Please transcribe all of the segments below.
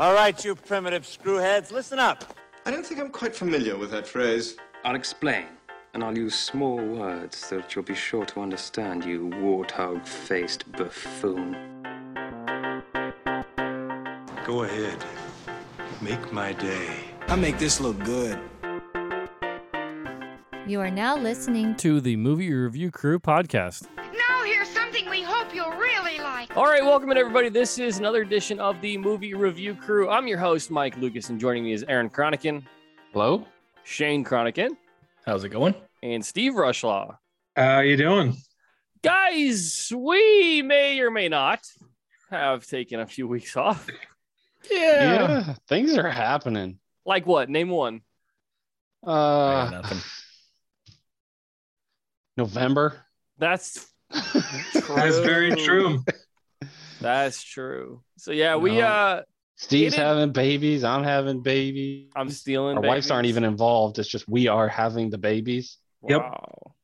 All right, you primitive screwheads, listen up. I don't think I'm quite familiar with that phrase. I'll explain, and I'll use small words so that you'll be sure to understand, you warthog faced buffoon. Go ahead. Make my day. I make this look good. You are now listening to the Movie Review Crew podcast. All right, welcome in everybody. This is another edition of the Movie Review Crew. I'm your host, Mike Lucas, and joining me is Aaron Cronican, Hello? Shane Cronican, How's it going? and Steve Rushlaw. How you doing? Guys, we may or may not have taken a few weeks off. Yeah, things are happening. Like what? Name one. Uh, nothing. November. That's That's very true. That's true. So yeah, we No. uh Steve's having babies. I'm having babies. I'm stealing Our wives aren't even involved. It's just we are having the babies, Yep. Wow.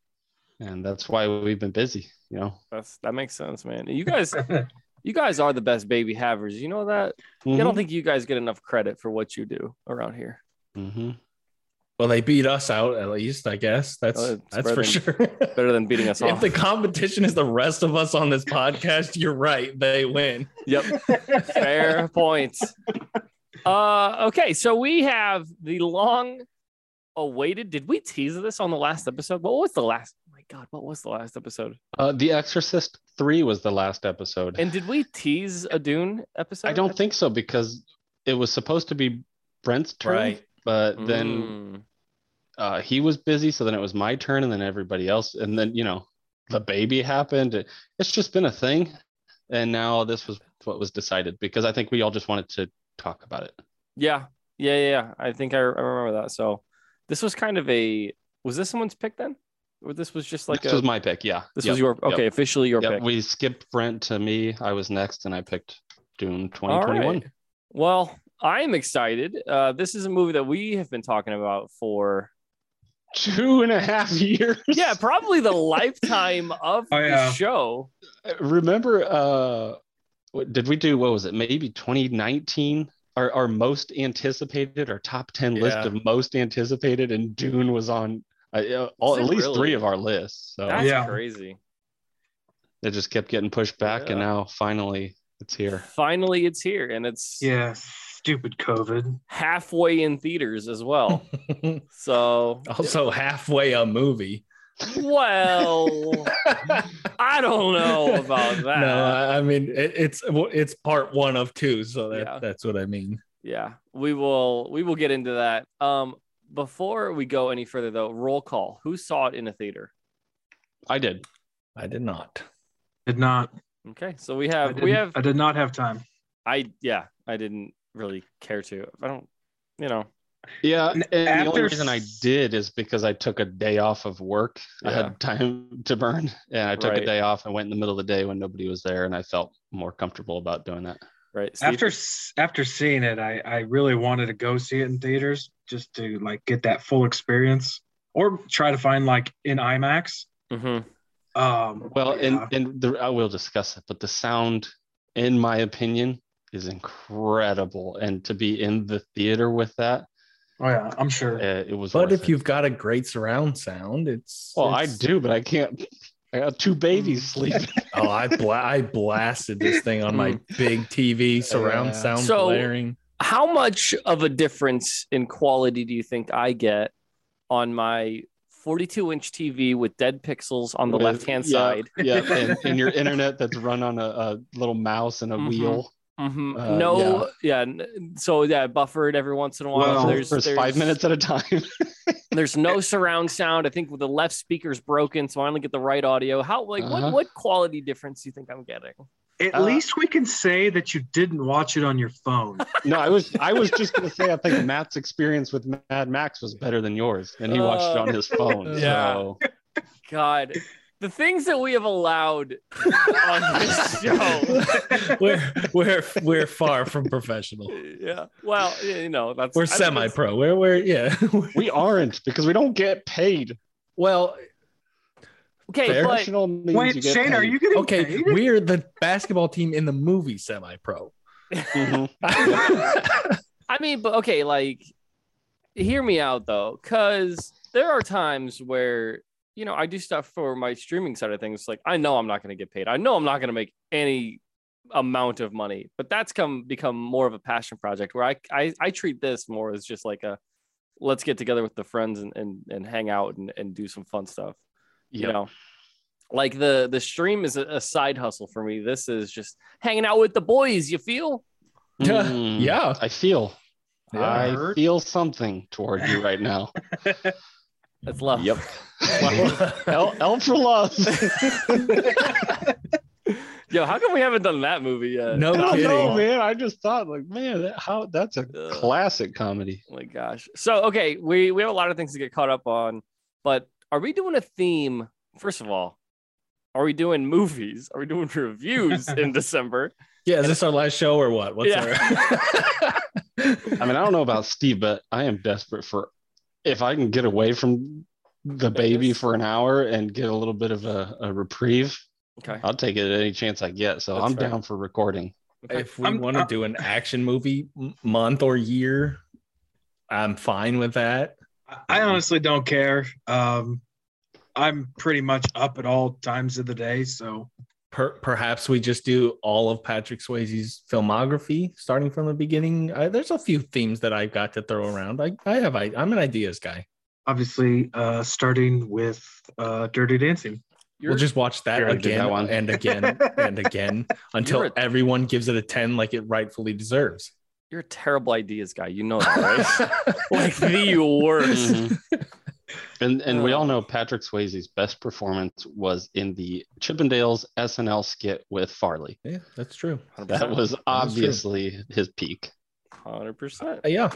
and that's why we've been busy. You know. That's that makes sense, man. You guys you guys are the best baby havers. You know that? I Mhm. don't think you guys get enough credit for what you do around here. Mhm. Well, they beat us out at least, I guess. That's Oh, that's for than- sure. Better than beating us if the competition is the rest of us on this podcast, you're right. They win. Yep. Fair point. Uh okay, so we have the long awaited. Did we tease this on the last episode? What was the last? Oh my god, what was the last episode? Uh, the Exorcist three was the last episode. And did we tease a Dune episode? I don't think so because it was supposed to be Brent's turn, Right. But then Mm. uh, he was busy, so then it was my turn, and then everybody else, and then you know, the baby happened. It's just been a thing, and now this was what was decided because I think we all just wanted to talk about it. Yeah, yeah, yeah. yeah. I think I, I remember that. So this was kind of a. Was this someone's pick then, or this was just like this a? was my pick. Yeah, this Yep, was your yep, okay, officially your yep. pick. We skipped Brent to me. I was next, and I picked Dune 2021. right. Well, I'm excited. Uh, this is a movie that we have been talking about for Two and a half years. yeah, probably the lifetime of Oh, yeah. the show. Remember, uh, what did we do? What was it? Maybe 2019. Our, our most anticipated, our top 10 list of most anticipated, and Dune was on uh, all, at least really? three of our lists. So That's Yeah. crazy. it just kept getting pushed back, and now finally it's here. Finally, it's here, and it's Yeah, stupid COVID. halfway in theaters as well. so, also, halfway a movie. well, I don't know about that. No, I I mean it, it's it's part one of two, so that, Yeah. that's what I mean. yeah we will we will get into that um before we go any further though roll call who saw it in a theater I did. I did not. Did not. okay so we have we have I did not have time. i yeah i didn't really care to i don't you know Yeah, And and the only reason I did is because I took a day off of work. I had time to burn, and I took Right. a day off. I went in the middle of the day when nobody was there, and I felt more comfortable about doing that. right Steve? After after seeing it, I I really wanted to go see it in theaters just to like get that full experience, or try to find like in IMAX. Mhm. Um, Well, yeah. and and the, I will discuss it, but the sound, in my opinion, is incredible, and to be in the theater with that, oh yeah, I'm sure. uh, it was. But if it. you've got a great surround sound, it's well, I do, but I can't. I got two babies sleeping. Oh, I bla- I blasted this thing on my big TV surround Yeah. sound So- blaring. how much of a difference in quality do you think i get on my 42 inch tv with dead pixels on the left hand yeah, side Yeah, and, and your internet that's run on a, a little mouse and a Mhm. wheel. Mhm. Uh, no yeah. n- so yeah buffered every once in a while Well, there's there's five minutes at a time. There's no surround sound. I think the left speaker's broken, so I only get the right audio. How like Uh-huh. what what quality difference do you think I'm getting? At uh, least we can say that you didn't watch it on your phone. no, I was I was just gonna say I think Matt's experience with Mad Max was better than yours, and he watched it on his phone. Yeah. So God, the things that we have allowed on this show. we're we're we're far from professional. Yeah. Well, you know that's We're I semi-pro. We're we're yeah. we aren't because we don't get paid. well, Okay, Fair. but Professional means you Wait, get Shane, are you getting okay, paid? we're the basketball team in the movie semi-pro. Mhm. I mean, but okay, like, hear me out though, because there are times where you know I do stuff for my streaming side of things. Like, I know I'm not going to get paid. I know I'm not going to make any amount of money, but that's come become more of a passion project where I I, I treat this more as just like a let's get together with the friends and and, and hang out and, and do some fun stuff. You know. Like the the stream is a, a side hustle for me. This is just hanging out with the boys. You feel? Mm, yeah. I feel. Yeah. I feel something toward you right now. That's love. Yep. L, L for love. Yo, how come we haven't done that movie yet? No I don't kidding. know, man. I just thought, like, man, that, how that's a Ugh. classic comedy. Oh my gosh. So okay, we we have a lot of things to get caught up on, but are we doing a theme? First of all, are we doing movies? Are we doing reviews in December? Yeah, is this our last show or what? What's Yeah. our I mean, I don't know about Steve, but I am desperate for if I can get away from the baby for an hour and get a little bit of a, a reprieve. Okay. I'll take it at any chance I get. So That's I'm fair. down for recording. if we want to do an action movie month or year, I'm fine with that. I honestly don't care. Um, I'm pretty much up at all times of the day, so Per- perhaps we just do all of Patrick Swayze's filmography starting from the beginning. I, there's a few themes that I've got to throw around. I, I have I, I'm an ideas guy. obviously uh, starting with uh, Dirty Dancing. You're, we'll just watch that You already did again that one. and again and again until a- everyone gives it a 10 like it rightfully deserves. you're a terrible ideas guy. You know that, right? like the worst. Mhm. And and we Uh. all know Patrick Swayze's best performance was in the Chippendales SNL skit with Farley. Yeah, that's true. That was obviously his peak. hundred percent. Uh, yeah.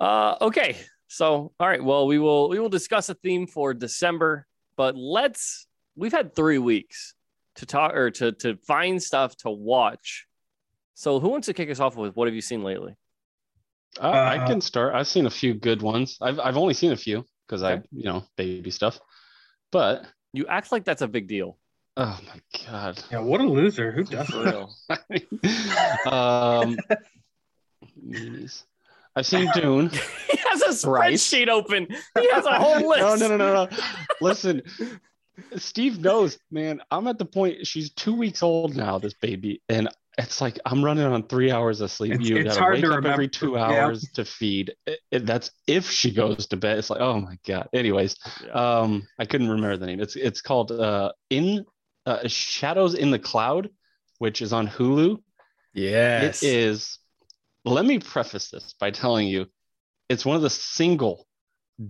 Uh, okay. So, all right. Well, we will we will discuss a theme for December, but let's. We've had three weeks to talk or to to find stuff to watch. So, who wants to kick us off with what have you seen lately? Uh, I Uh, can start. I've seen a few good ones. I've I've only seen a few because I you know baby stuff. But You act like that's a big deal. oh my god. Yeah, what a loser! Who does For that? real. um, meanies. I've seen Dune. he has a Thrice. spreadsheet open. He has a whole list. no, no, no, no, no. Listen, Steve knows, man. I'm at the point. She's two weeks old now. This baby, and it's like I'm running on three hours of sleep. It's- you it's gotta hard wake to up remember. every two Yeah. hours to feed. It- it- that's if she goes to bed. It's like, oh my god. Anyways, Yeah. um, I couldn't remember the name. It's it's called uh in uh, Shadows in the Cloud, which is on Hulu. Yes. It is. Let me preface this by telling you, it's one of the single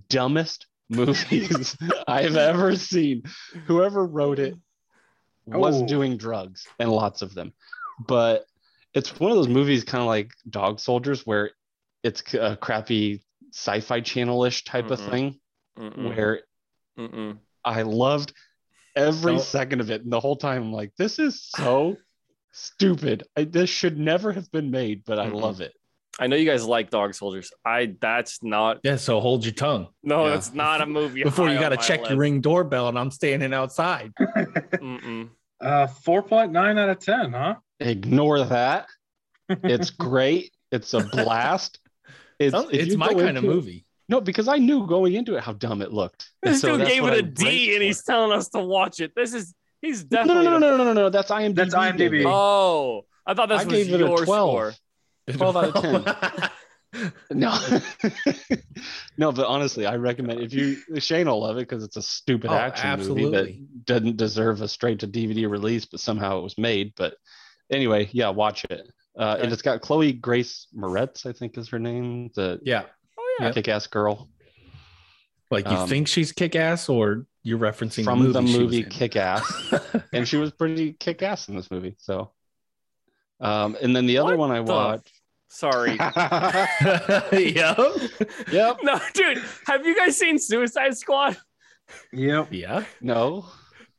dumbest movies I've ever seen. Whoever wrote it was Oh. doing drugs and lots of them, but it's one of those movies, kind of like Dog Soldiers, where it's a crappy sci-fi channel-ish type of Mm-mm. thing, Mm-mm, where mm-mm. I loved every Don't- second of it. And the whole time I'm like, this is so stupid. I, this should never have been made, but I love it. I know you guys like Dog Soldiers. I that's not. Yeah, so hold your tongue No, Yeah. that's not a movie. before you got to my check your ring doorbell and I'm standing outside. Uh, four point nine out of ten, huh? Ignore that. It's great. It's a blast. It's, Sounds- It's my kind of movie. No, because I knew going into it how dumb it looked. This so dude gave what it I a D, braced and he's telling us to watch it. This is he's no, no, no, no, no, no, no. That's IMDb. That's IMDb. Oh, I thought this I was gave it a your 12. score. 12 out of 10. No, no, but honestly, I recommend if you Shane will love it because it's a stupid Oh, action movie that doesn't deserve a straight to DVD release, but somehow it was made. But anyway, yeah, watch it. Uh, Okay. And it's got Chloe Grace Moretz, I think is her name, the yeah. Oh yeah. kick-ass girl Like you Um, think she's kick ass or you're referencing from the movie, was movie? Kick-Ass, and she was pretty kick-ass in this movie. So, um, and then the other What one I the- watched. Sorry. yep. yep. no, dude. Have you guys seen Suicide Squad? Yep. Yeah. No.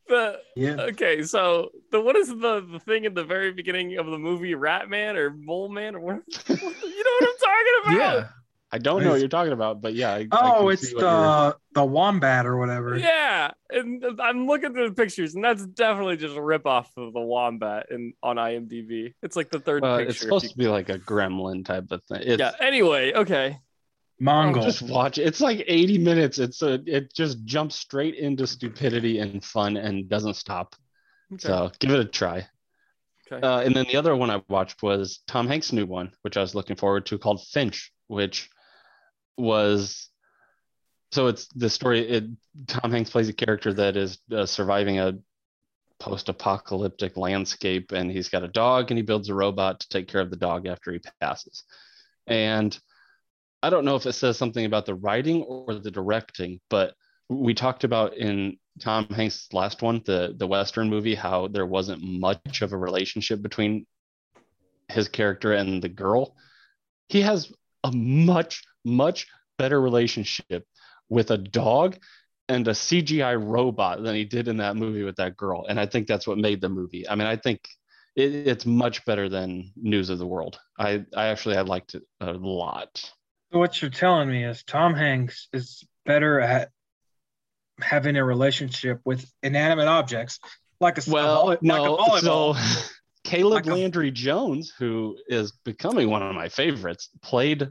The Yeah. okay, so the what is the the thing in the very beginning of the movie Rat Man or Mole Man or what? you know what I'm talking about? Yeah. I don't know what you're talking about, but yeah. I, I Oh, can it's see you're- the the wombat or whatever. Yeah, and I'm looking through the pictures, and that's definitely just a ripoff of the wombat in on IMDb. It's like the third Well, picture. it's supposed you- to be like a gremlin type of thing. It's, yeah. Anyway, okay. Mongol. Just watch. it. It's like 80 minutes. It's a. It just jumps straight into stupidity and fun and doesn't stop. Okay. So give it a try. okay. Uh, and then the other one I watched was Tom Hanks' new one, which I was looking forward to, called Finch, which was so it's the story. It, Tom Hanks plays a character that is uh, surviving a post-apocalyptic landscape, and he's got a dog, and he builds a robot to take care of the dog after he passes. And I don't know if it says something about the writing or the directing, but we talked about in Tom Hanks' last one, the the Western movie, how there wasn't much of a relationship between his character and the girl. He has a much much better relationship with a dog and a CGI robot than he did in that movie with that girl, and I think that's what made the movie. I mean, I think it, it's much better than News of the World. I I actually I liked it a lot. What you're telling me is Tom Hanks is better at having a relationship with inanimate objects, like a Well, like no. a volleyball. So Caleb Like a- Landry Jones, who is becoming one of my favorites, played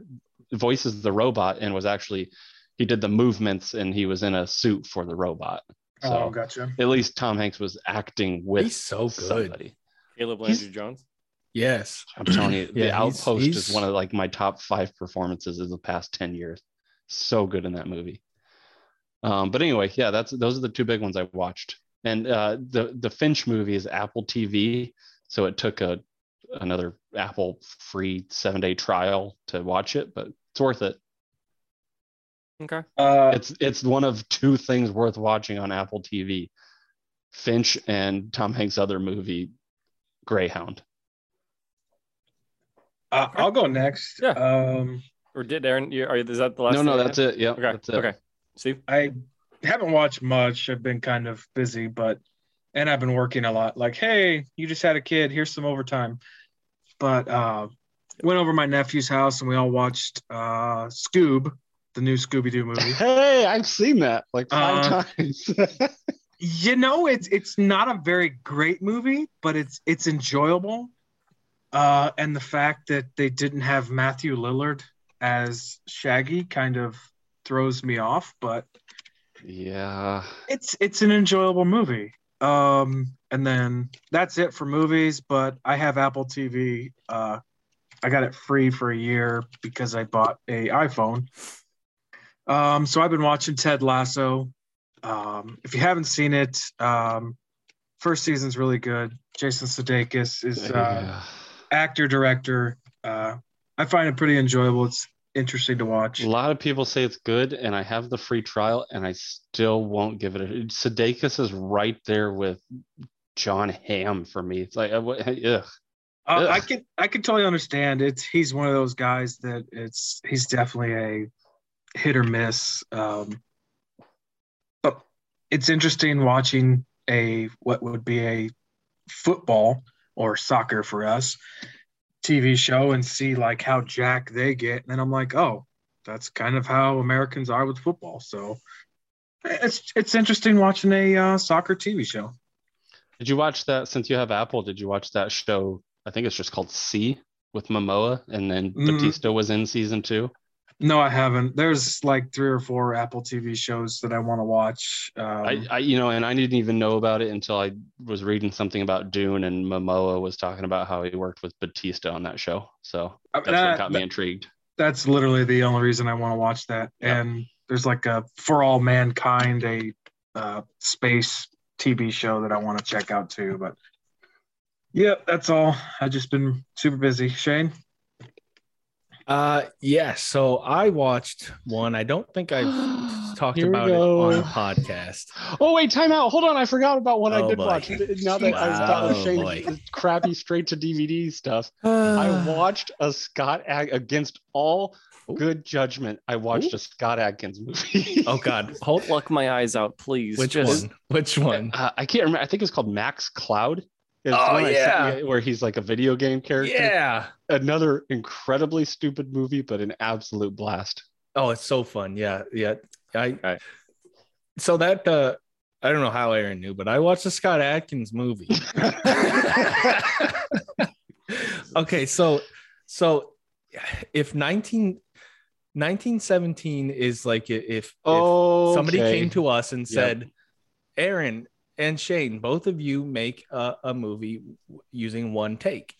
voices the robot and was actually he did the movements and he was in a suit for the robot. So oh, gotcha. at least Tom Hanks was acting with He's so good. somebody. Caleb he's- Landry Jones. Yes. I'm telling you, Yeah, the he's- Outpost he's- is one of like my top five performances of the past ten years. So good in that movie. Um, but anyway, yeah, that's those are the two big ones I watched. And uh, the the Finch movie is Apple TV, so it took a another Apple free seven day trial to watch it, but it's worth it. Okay. Uh, It's it's one of two things worth watching on Apple TV: Finch and Tom Hanks' other movie, Greyhound. uh, I'll go next. Yeah. Um, Or did Aaron? You, are is that the last? no, no, that's it. Yeah, Okay. that's it. Okay. Steve. I haven't watched much. I've been kind of busy, but and I've been working a lot. Like, hey, you just had a kid. Here's some overtime. But uh, went over to my nephew's house and we all watched uh, Scoob, the new Scooby Doo movie. Hey, I've seen that like five Uh, times. you know, it's it's not a very great movie, but it's it's enjoyable. Uh, and the fact that they didn't have Matthew Lillard as Shaggy kind of throws me off, but yeah. it's it's an enjoyable movie. Um, and then that's it for movies. But I have Apple TV. Uh, I got it free for a year because I bought a iPhone. Um, so I've been watching Ted Lasso. Um, if you haven't seen it, um, first season's really good. Jason Sudeikis is uh, Yeah. actor director. Uh, I find it pretty enjoyable. It's interesting to watch. A lot of people say it's good, and I have the free trial, and I still won't give it a. Sudeikis is right there with Jon Hamm for me. It's like, ugh. Uh, I can I can totally understand. It's he's one of those guys that it's he's definitely a hit or miss. Um, but it's interesting watching a what would be a football or soccer for us TV show and see like how jack they get, and then I'm like, oh, that's kind of how Americans are with football. So it's it's interesting watching a uh, soccer TV show. Did you watch that? Since you have Apple, did you watch that show? I think it's just called See with Momoa, and then Mm. Batista was in season two. No, I haven't. There's like three or four Apple TV shows that I want to watch. Um, I, I, you know, and I didn't even know about it until I was reading something about Dune, and Momoa was talking about how he worked with Batista on that show. So I- that's what that- got me intrigued. that's literally the only reason I want to watch that. Yeah. And there's like a For All Mankind, a uh, space TV show that I want to check out too. But yeah, that's all. I've just been super busy. Shane, Uh yeah, so I watched one. I don't think I've talked Here we about it on a podcast. Oh wait, time out. Hold on, I forgot about one I Oh, did boy. watch. Now that I was done with Oh, Shane's boy. crappy straight to DVD stuff, I watched a Scott Ag- against all Ooh. good judgment. I watched Ooh. a Scott Adkins movie. Oh god. Pluck my eyes out, please. Which Just- one? Which one? Uh, I can't remember. I think it's called Max Cloud. It's Oh, one I sent yeah. you where he's like a video game character. Yeah. Another incredibly stupid movie, but an absolute blast. Oh, it's so fun. Yeah, yeah. I Right. so that uh I don't know how Aaron knew, but I watched the Scott Adkins movie. okay, so so if 19 1917 is like i- if, if Oh, somebody came to us and Yep. said, Aaron and Shane, both of you make a, a movie using one take.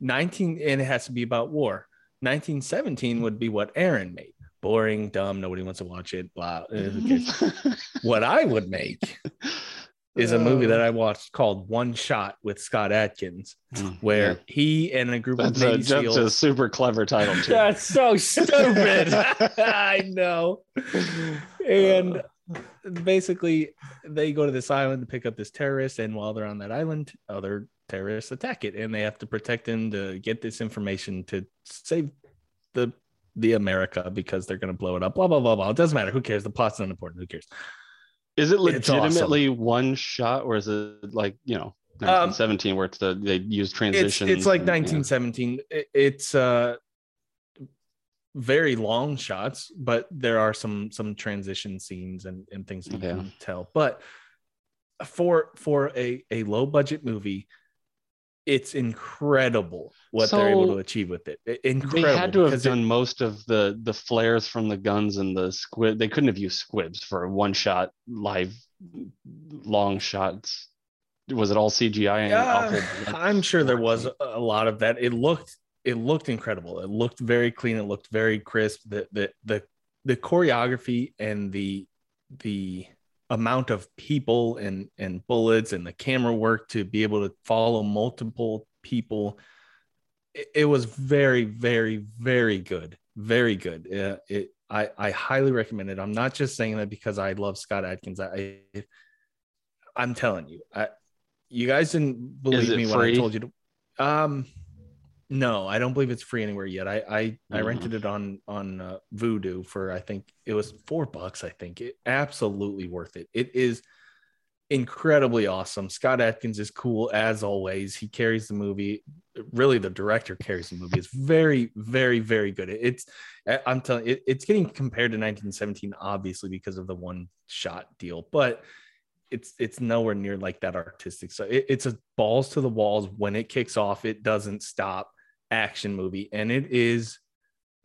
19 and it has to be about war. 1917 would be what Aaron made. Boring, dumb, nobody wants to watch it, blah. what I would make is a movie that I uh. watched called One Shot with Scott Adkins, mm, where Yeah. he and a group that's of a, Navy that's a super clever title too. That's so stupid. I know. And uh. Basically, they go to this island to pick up this terrorist, and while they're on that island, other terrorists attack it, and they have to protect him to get this information to save the the America because they're going to blow it up. Blah blah blah blah. It doesn't matter. Who cares? The plot's not important. Who cares? Is it It's awesome. legitimately one shot, or is it like you know, 1917, where it's the they use It's transitions? it's like and- yeah. 1917. It- It's uh very long shots, but there are some some transition scenes and, and things that you Yeah. can tell. But for for a, a low budget movie, it's incredible what they're able to achieve with it. I- They Incredible. had to have because it- done most of the the flares from the guns and the squib. They couldn't have used squibs for one shot live long shots. Was it all CGI and Yeah, awful? I'm sure there was a a lot of that. It looked it looked incredible. It looked very clean. It looked very crisp. The the the the choreography and the the amount of people and and bullets and the camera work to be able to follow multiple people. It, it was very very very good. Very good. Uh, it I I highly recommend it. I'm not just saying that because I love Scott Adkins. I, I I'm telling you. I you guys didn't believe me when I told you to. Um, no, I don't believe it's free anywhere yet. I I, I Mhm. rented it on on uh, Vudu for I think it was four bucks. I think it absolutely worth it. It is incredibly awesome. Scott Adkins is cool as always. He carries the movie. Really, the director carries the movie. It's very, very, very good. It's I'm telling it, it's getting compared to 1917, obviously because of the one shot deal, but it's it's nowhere near like that artistic. So it, it's a balls to the walls when it kicks off. It doesn't stop action movie, and it is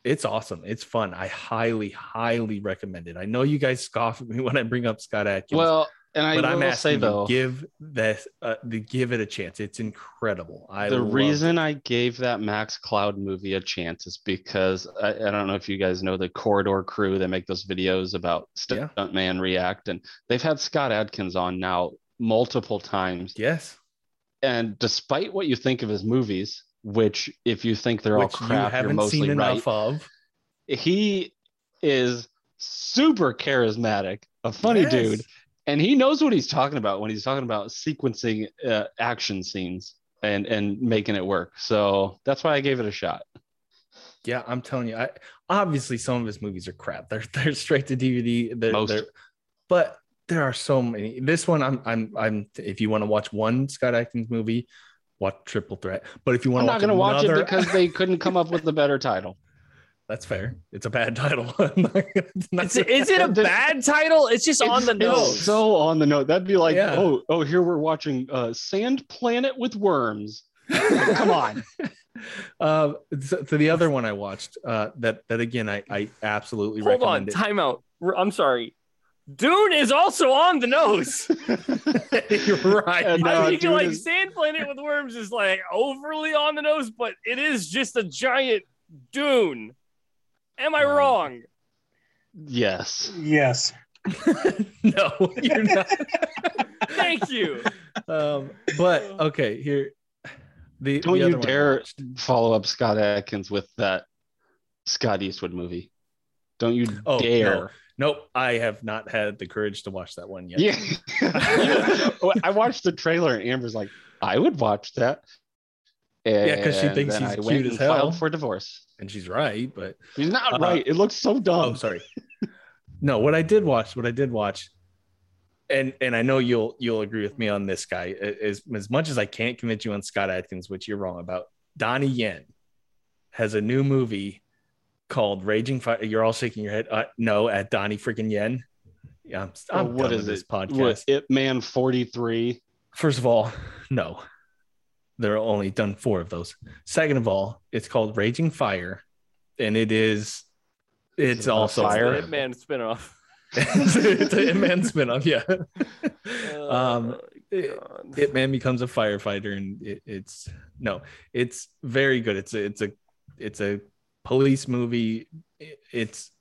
it's awesome. It's fun. I highly, highly recommend it. I know you guys scoff at me when I bring up Scott Adkins Well, and I but I'm will asking say though, give this, uh, the, give it a chance. It's incredible. I the reason it. I gave that Max Cloud movie a chance is because I, I don't know if you guys know the Corridor crew that make those videos about Yeah. Stuntman React, and they've had Scott Adkins on now multiple times. yes, And despite what you think of his movies, which if you think they're which all crap, you're haven't mostly seen right. enough of. He is super charismatic, a funny Yes. dude, and he knows what he's talking about when he's talking about sequencing uh, action scenes and and making it work. So that's why I gave it a shot. Yeah, I'm telling you. I obviously some of his movies are crap. They're they're straight to DVD. They're, Most. they're- but there are so many. This one, I'm I'm I'm. If you want to watch one Scott Adkins movie, watch Triple Threat. But if you want I'm not going to watch another, it because they couldn't come up with a better title. that's fair. It's a bad title. I'm not gonna- not Is it, is it a bad title? It's just on the It's- nose. It's so on the note. That'd be like, Yeah. oh, oh, here we're watching uh, Sand Planet with worms. Come on. Uh, so, so the other one I watched, uh, that that again, I I absolutely recommend. Hold on, recommend time out. R- I'm sorry. Dune is also on the nose. You're right. And, I think mean, like is- Sand Planet with Worms is like overly on the nose, but it is just a giant dune. Am I Um, wrong? Yes. Yes. no, you're not. Thank you. um, but okay, here. The Don't the you one dare watched. follow up Scott Adkins with that Scott Eastwood movie. Don't you Oh, dare. no. Nope, I have not had the courage to watch that one yet. Yeah. I watched the trailer and Amber's like, I would watch that. Yeah, because she thinks then he's I cute as hell. filed for divorce. And she's right, but He's not Uh, right. It looks so dumb. oh, sorry. no, what I did watch, what I did watch, and and I know you'll you'll agree with me on this guy. As as much as I can't convince you on Scott Adkins, which you're wrong about, Donnie Yen has a new movie called Raging Fire. You're all shaking your head. Uh, no, at Donnie freaking Yen. Yeah, I'm, I'm Oh, what done is with this it? podcast. What, Ip Man 43. First of all, no. There are only done four of those. Second of all, it's called Raging Fire, and it is. It's it also fire? It Man spinoff. it's a Hitman spinoff, yeah. Um, Oh, it- God. Hitman becomes a firefighter, and it, it's no, it's very good. It's a, it's a, it's a police movie. It's,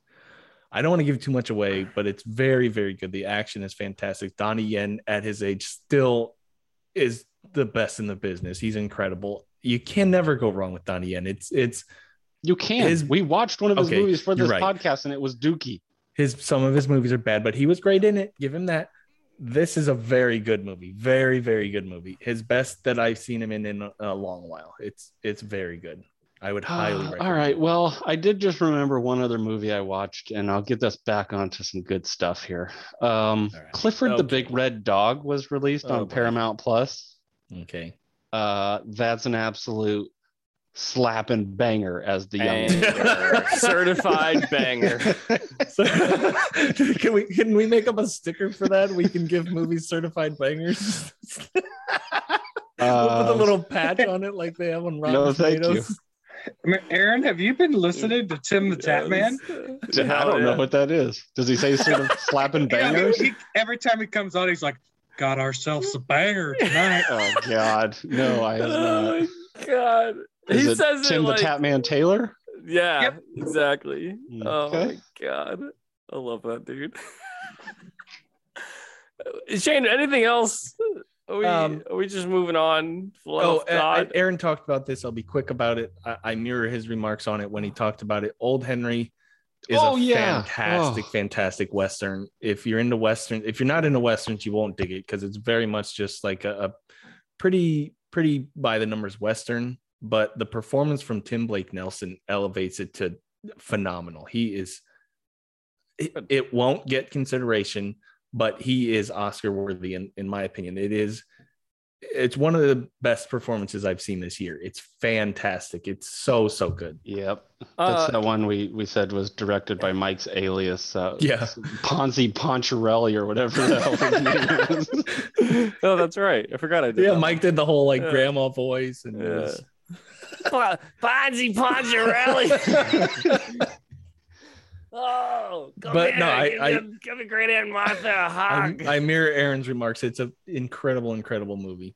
I don't want to give too much away, but it's very, very good. The action is fantastic. Donnie Yen at his age still is the best in the business. He's incredible. You can never go wrong with Donnie Yen. It's, it's You can. His- we watched one of his Okay, movies for this right. podcast and it was Dookie. his some of his movies are bad, but he was great in it. Give him that. This is a very good movie. Very, very good movie. His best that I've seen him in in a, a long while. It's it's very good. I would highly Uh, recommend. all right. Well, I did just remember one other movie I watched, and I'll get us back onto some good stuff here. Um, All right. Clifford the Big Red Dog was released Oh, on boy. Paramount Plus. Okay. Uh, that's an absolute slapping banger, as the young Banger. certified banger. So, can we can we make up a sticker for that? We can give movies certified bangers. we'll put Uh, a little patch on it like they have on Rotten No, thank you. Tomatoes. I mean, Aaron, have you been listening to Tim the Tap Man? I don't know what that is. Does he say sort of slapping Yeah, bangers? he- every time he comes on, he's like, "Got ourselves a banger tonight." Oh God, no, I have not. Oh, God. Is he it says Tim it like, the Tapman Taylor? Yeah, Yep. exactly. Hmm. Oh my god. I love that dude. Shane, anything else? Are we, Um, are we just moving on? Oh, A- A- Aaron talked about this. I'll be quick about it. I, I mirror his remarks on it when he talked about it. Old Henry is Oh, a yeah. fantastic, Oh. fantastic western. If you're into western, if you're not into westerns, you won't dig it because it's very much just like a, a pretty, pretty by the numbers western. But the performance from Tim Blake Nelson elevates it to phenomenal. He is. It, it won't get consideration, but he is Oscar worthy in, in my opinion. It is it's one of the best performances I've seen this year. It's fantastic. It's so so good. Yep, that's Uh, the one we we said was directed by Mike's alias. Uh, Yeah. Ponzi Poncherelli or whatever the hell his name is. oh, that's right. I forgot I did. Yeah, that. Mike did the whole like Yeah. grandma voice and it Yeah. was- Ponzi Poncherelli. oh, come But here, no, I- give, I- me- give me great Aunt Martha a I, hug. I mirror Aaron's remarks. It's an incredible, incredible movie.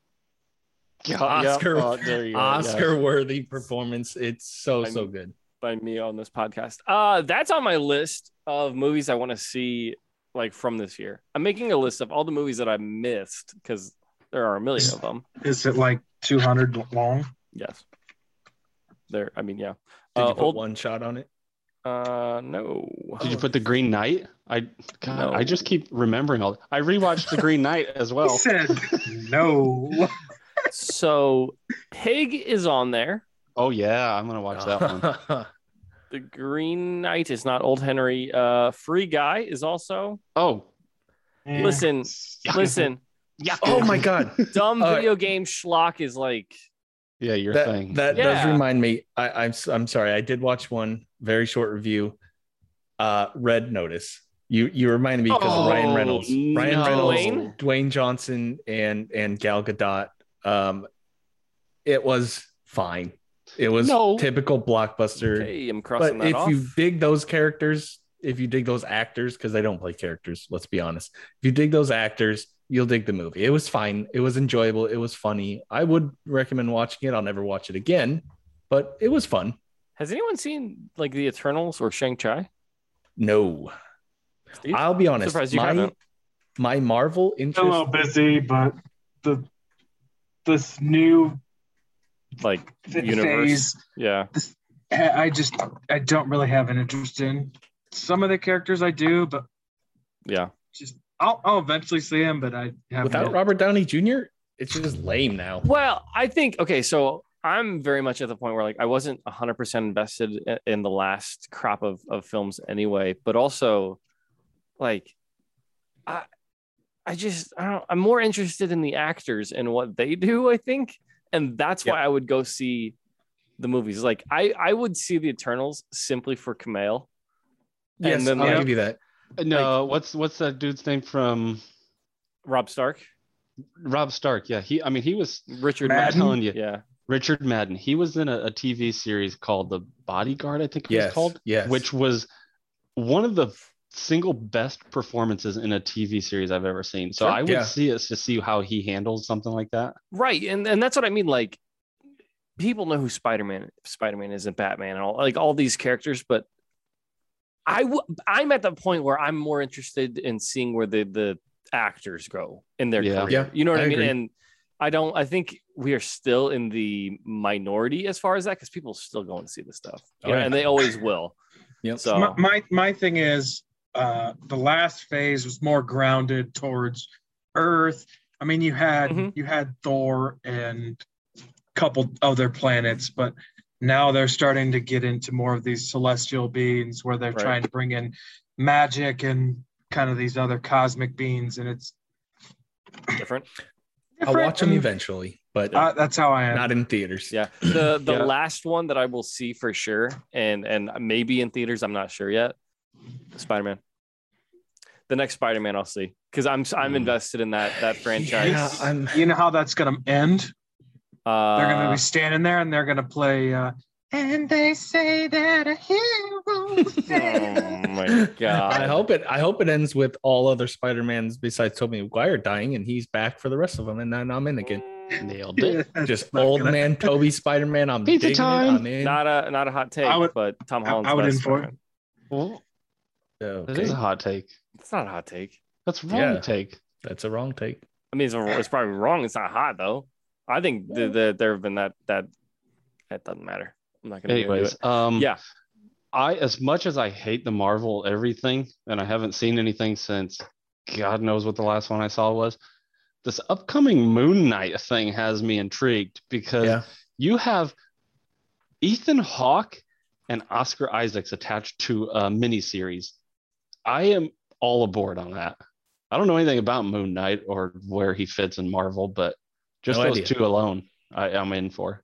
Yeah, Oscar- yep. Oh, there you go. Oscar worthy performance. It's so so I'm- good. by me on this podcast. Uh, that's on my list of movies I want to see like from this year. I'm making a list of all the movies that I missed because there are a million of them. Is it like 200 long? Yes. There, I mean, yeah. Did Uh, you put old- one shot on it? Uh, no. Did you put the Green Knight? I God, No. I just keep remembering all. I rewatched the Green Knight as He well. said no. So, Pig is on there. Oh yeah, I'm gonna watch that one. The Green Knight is not Old Henry. Uh, Free Guy is also. Oh Listen, listen. yeah. oh my god. Dumb All right. video game schlock is like. Yeah, your that, thing. That does remind me. I, I'm s- I'm sorry. I did watch one very short review. Uh, Red Notice. You you reminded me because of Ryan Oh, Reynolds, Ryan no. Reynolds, Dwayne? Dwayne Johnson, and and Gal Gadot. Um, it was fine. It was No. typical blockbuster. Okay, I'm crossing but that if off. you dig those characters, if you dig those actors, because they don't play characters, let's be honest. If you dig those actors, you'll dig the movie. It was fine. It was enjoyable. It was funny. I would recommend watching it. I'll never watch it again, but it was fun. Has anyone seen like the Eternals or Shang Chi? No, Steve? I'll be honest. Surprised you my haven't. my Marvel a interest. little busy, but the this new like th- universe. phase, Yeah. I I just I don't really have an interest in. Some of the characters I do, but Yeah. just I'll, I'll eventually see them. But I haven't. Without yet. Robert Downey Jr., it's just lame now. Well, I think okay, so I'm very much at the point where like I wasn't 100% invested in the last crop of of films anyway, but also like I I just I don't I'm more interested in the actors and what they do, I think. And that's why I would go see the movies. Like I I would see the Eternals simply for Kumail. Yes, and then I'll like, give you that. Uh, no, what's what's that dude's name from Rob Stark, Rob Stark? Yeah, he. I mean, he was. Richard I'm telling you, Yeah. Richard Madden. He was in a, a TV series called The Bodyguard. I think it Yes, was called. yes. Which was one of the single best performances in a TV series I've ever seen. So Sure. I would Yeah. see us to see how he handles something like that. Right. And and that's what I mean. Like people know who Spider-Man Spider-Man is and Batman and all like all these characters, but I w- I'm at the point where I'm more interested in seeing where the the actors go in their Yeah. career. Yeah, you know what I, I mean? agree. And I don't I think we are still in the minority as far as that because people still go and see this stuff. Oh, Yeah, yeah. and they always will. Yep. So my, my my thing is uh the last phase was more grounded towards earth i mean you had Mhm. you had thor and a couple other planets but now they're starting to get into more of these celestial beings where they're Right. trying to bring in magic and kind of these other cosmic beings and it's different. I'll watch them eventually, but uh, that's how i am not in theaters. Yeah. The the Yeah. last one that I will see for sure, and and maybe in theaters, I'm not sure yet. Spider Man. The next Spider Man I'll see because I'm I'm Mm. invested in that that franchise. Yeah, I'm. you know how that's going to end uh, they're going to be standing there and they're going to play uh and they say that a hero oh my god! I hope it. I hope it ends with all other Spider Mans besides Tobey Maguire dying, and he's back for the rest of them, and then I'm in again. Nailed it. Just old gonna- man Tobey Spider Man. I'm Pizza digging time. it. I'm in. Not a not a hot take, I would- but Tom I- Holland's I would best in for it. Spider-Man. Well, Okay. that is a hot take. It's not a hot take. That's wrong Yeah. take. That's a wrong take. I mean, it's, it's probably wrong. It's not hot though. I think the, the, there have been that that that doesn't matter. I'm not gonna get into Anyways, it. um, Yeah. I as much as I hate the Marvel everything, and I haven't seen anything since God knows what the last one I saw was. This upcoming Moon Knight thing has me intrigued because Yeah. you have Ethan Hawke and Oscar Isaacs attached to a miniseries. I am all aboard on that. I don't know anything about Moon Knight or where he fits in Marvel, but just No those idea. two alone, I, I'm in for.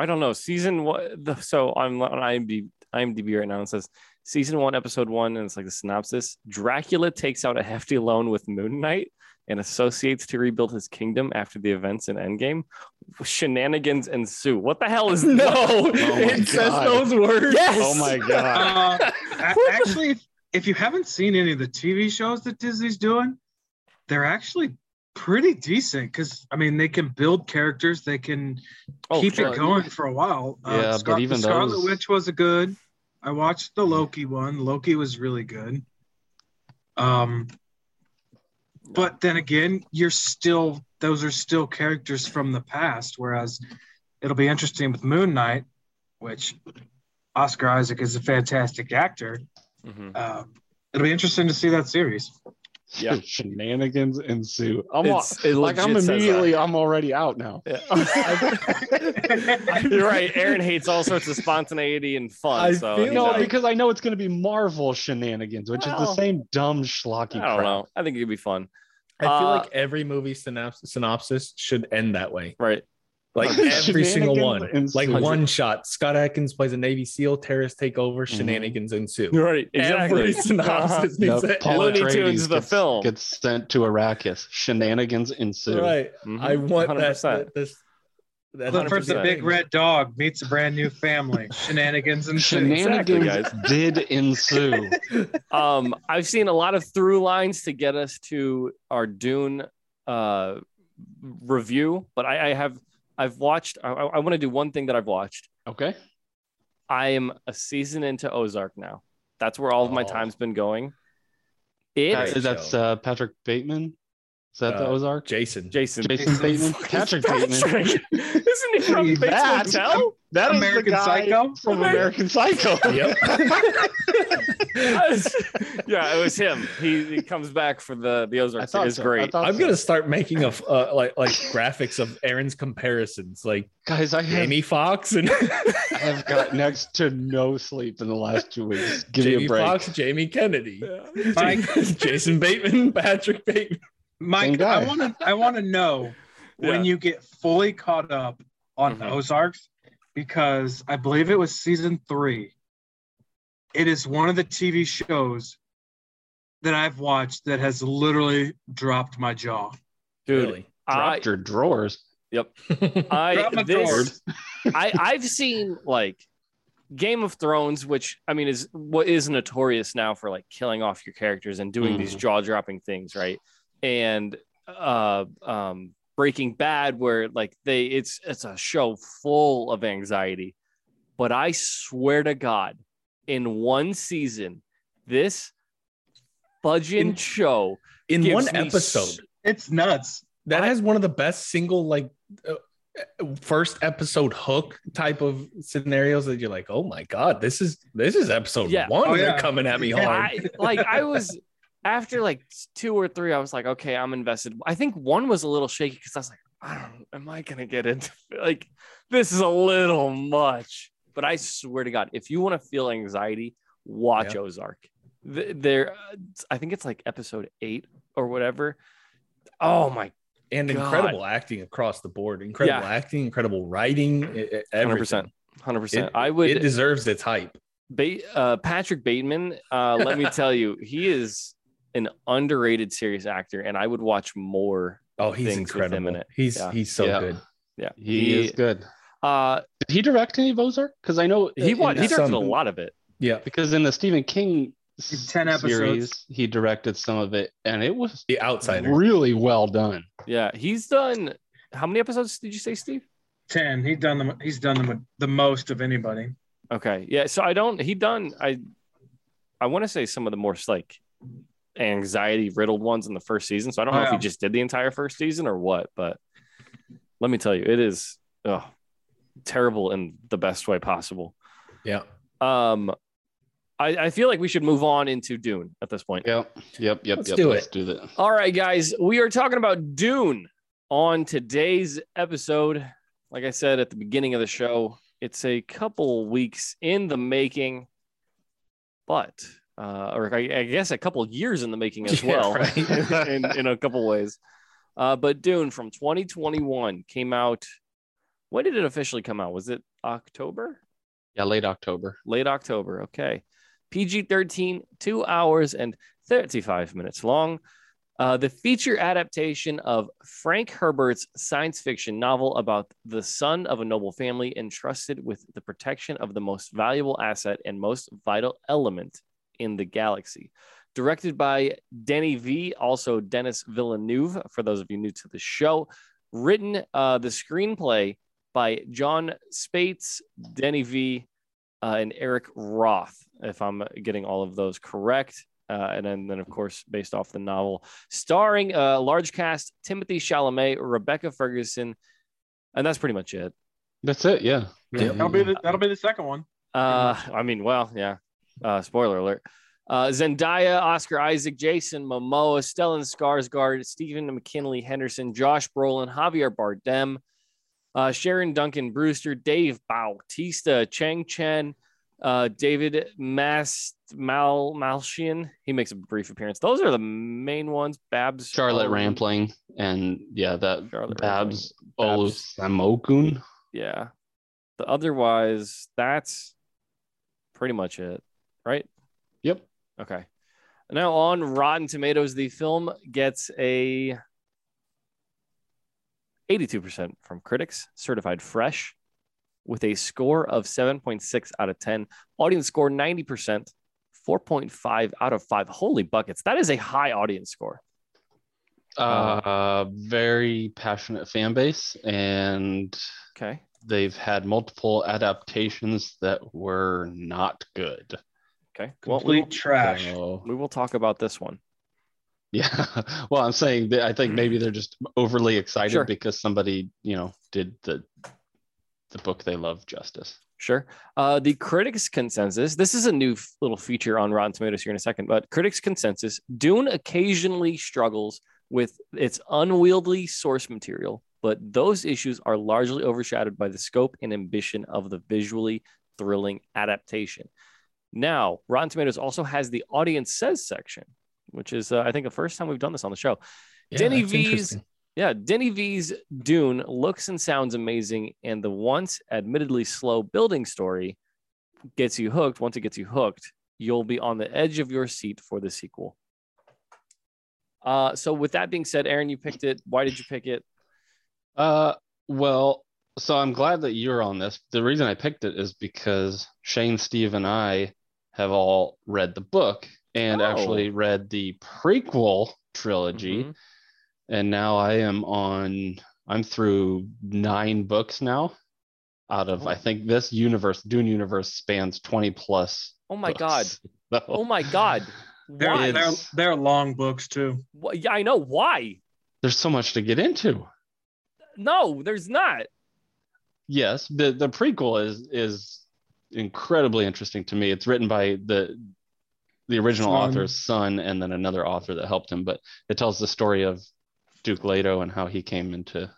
I don't know. Season one. The, so I'm on IMDb, IMDb right now and it says season one, episode one, and it's like the synopsis. Dracula takes out a hefty loan with Moon Knight and associates to rebuild his kingdom after the events in Endgame. Shenanigans ensue. What the hell is No, Oh my it says those words. Yes. Oh my god! Uh, actually, if, if you haven't seen any of the TV shows that Disney's doing, they're actually pretty decent because I mean they can build characters, they can Oh, keep sure. it going for a while. Uh, Yeah, but Scar- the even Scarlet those- Witch was a good. I watched the Loki one. Loki was really good. Um, but then again, you're still those are still characters from the past. Whereas it'll be interesting with Moon Knight, which Oscar Isaac is a fantastic actor. Mhm. Um, it'll be interesting to see that series. Yeah. Shenanigans ensue. I'm all, It's- it like I'm legit says that. immediately. I'm already out now. Yeah. You're right. Aaron hates all sorts of spontaneity and fun. I so feel he's No, out. because I know it's going to be Marvel shenanigans, which is the same dumb schlocky I don't crap. know. I think it'd be fun. I feel Uh, like every movie synopsis, synopsis should end that way. Right. Like every single one. Shenanigans Like one shot. Scott Adkins plays a Navy SEAL, terrorists take over, Mhm. shenanigans ensue. Right. Exactly. Every synopsis Yep, needs to Paul Looney end. Tunes, the gets, film. gets sent to Arrakis. Shenanigans ensue. Right. Mhm. I want 100%. that. that this, that Look for the 100%. big red dog meets a brand new family. Shenanigans and shit. Shenanigans Exactly, did ensue. um i've seen a lot of through lines to get us to our dune uh review but i, I have i've watched i, I want to do one thing that i've watched Okay. i am a season into ozark now that's where all of my Oh. time's been going it Great That's uh, Patrick Bateman. Is that the Uh, Ozark? Jason. Jason. Jason Bateman? Patrick Bateman. Isn't he from Bates That- Motel? That is American the guy Psycho? from American Psycho. Yep. yeah, it was him. He, he comes back for the the Ozark. thought It's so. I great. I'm so. gonna start making a uh, like like graphics of Aaron's comparisons, like guys. I have, Jamie Foxx and I have got next to no sleep in the last two weeks. Give me a break. Fox, Jamie Kennedy, Mike, Jason Bateman, Patrick Bateman. Mike. I want to I want to know when you get fully caught up on Mhm. Ozarks because I believe it was season 3. It is one of the TV shows that I've watched that has literally dropped my jaw. Dude, Really? I, Dropped your drawers. Yep. I my this, drawers. I I've seen like Game of Thrones, which I mean is what is notorious now for like killing off your characters and doing these Mhm. jaw dropping things, right? And uh um Breaking Bad, where like they it's it's a show full of anxiety. But I swear to God, in one season, this fudging In- show In one episode, s- It's nuts. that I- has one of the best single like uh, first episode hook type of scenarios that you're like, oh my god, this is this is episode Yeah. one. Oh, They're coming at me hard. I like I was after like two or three, I was like, okay, I'm invested. I think one was a little shaky because I was like, I don't am I gonna get into like this is a little much. But I swear to God, if you want to feel anxiety, watch Yeah. Ozark. There, I think it's like episode eight or whatever. Oh my, and God. incredible acting across the board. Incredible Yeah. acting, incredible writing, hundred percent, hundred percent. I would. It deserves its hype. Ba- uh, Patrick Bateman, uh, let me tell you, he is an underrated serious actor, and I would watch more. Oh, he's things with incredible. in it. He's Yeah. he's so Yeah. good. Yeah, He, is good. Uh, Did he direct any of Ozark? Because I know he in wa- he the- directed a lot of it. Yeah, because in the Stephen King s- 10 episodes. series, he directed some of it, and it was The Outsider. really well done. Yeah, he's done. How many episodes did you say, Steve? 10. He's done the he's done the, the most of anybody. Okay, yeah. So I don't. He done. I. I want to say some of the more like anxiety riddled ones in the first season. So I don't know Oh, if he just did the entire first season or what, but let me tell you, it is oh, terrible in the best way possible. Yeah. Um, I, I feel like we should move on into Dune at this point. Yep, yep, yep, Let's yep. do Let's it. do that. All right, guys, we are talking about Dune on today's episode. Like I said at the beginning of the show, it's a couple weeks in the making, but uh, or I, I guess a couple years in the making as Yeah, well, right. in, in a couple ways. Uh, but Dune from 2021 came out. When did it officially come out? Was it October? Yeah, late October. late October. Okay. PG 13, two hours and 35 minutes long. Uh, the feature adaptation of Frank Herbert's science fiction novel about the son of a noble family entrusted with the protection of the most valuable asset and most vital element in the galaxy. Directed by Denny V, also Denis Villeneuve, for those of you new to the show. Written uh, the screenplay by Jon Spaihts, Denny V, uh, and Eric Roth, if I'm getting all of those correct. Uh, and then, then, of course, based off the novel, starring a large cast Timothy Chalamet, Rebecca Ferguson, and that's pretty much it. That's it. Yeah. yeah. That'll be the, that'll be the second one. Uh, I mean, well, yeah. Uh, spoiler alert. Uh, Zendaya, Oscar Isaac, Jason Momoa, Stellan Skarsgård, Stephen McKinley Henderson, Josh Brolin, Javier Bardem, uh, Sharon Duncan Brewster, Dave Bautista, Chang Chen, uh, David Mas Mal Malshian. He makes a brief appearance. Those are the main ones. Babs, Charlotte Rampling and yeah, that Charlotte Babs. Olusanmokun. Yeah. The otherwise, that's pretty much it, right? Yep. Okay. Now on Rotten Tomatoes, the film gets a 82% from critics, certified fresh, with a score of 7.6 out of 10. Audience score 90%, 4.5 out of 5. Holy buckets. That is a high audience score. Uh, very passionate fan base, and Okay. they've had multiple adaptations that were not good. Okay. Well, Complete we, trash. So, we will talk about this one. Yeah. Well, I'm saying that I think maybe they're just overly excited Sure. because somebody, you know, did the the book they love justice. Sure. Uh, the critics' consensus. This is a new f- little feature on Rotten Tomatoes here in a second, but critics' consensus: Dune occasionally struggles with its unwieldy source material, but those issues are largely overshadowed by the scope and ambition of the visually thrilling adaptation. Now, Rotten Tomatoes also has the audience says section, which is, uh, I think, the first time we've done this on the show. Yeah, Denny V's yeah, Denny V's Dune looks and sounds amazing, and the once admittedly slow building story gets you hooked. Once it gets you hooked, you'll be on the edge of your seat for the sequel. Uh, so with that being said, Aaron, you picked it. Why did you pick it? Uh, well, so I'm glad that you're on this. The reason I picked it is because Shane, Steve, and I have all read the book and Oh. actually read the prequel trilogy. Mhm. And now I am on, I'm through nine books now out of, I Oh. think this universe, Dune universe spans 20 plus. Oh my god! So- Oh my god! They're, Why? they're, they're long books too. Wh- Yeah, I know why. There's so much to get into. No, there's not. Yes, the the prequel is is incredibly interesting to me. It's written by the the original Son. author's son and then another author that helped him, but it tells the story of Duke Leto and how he came into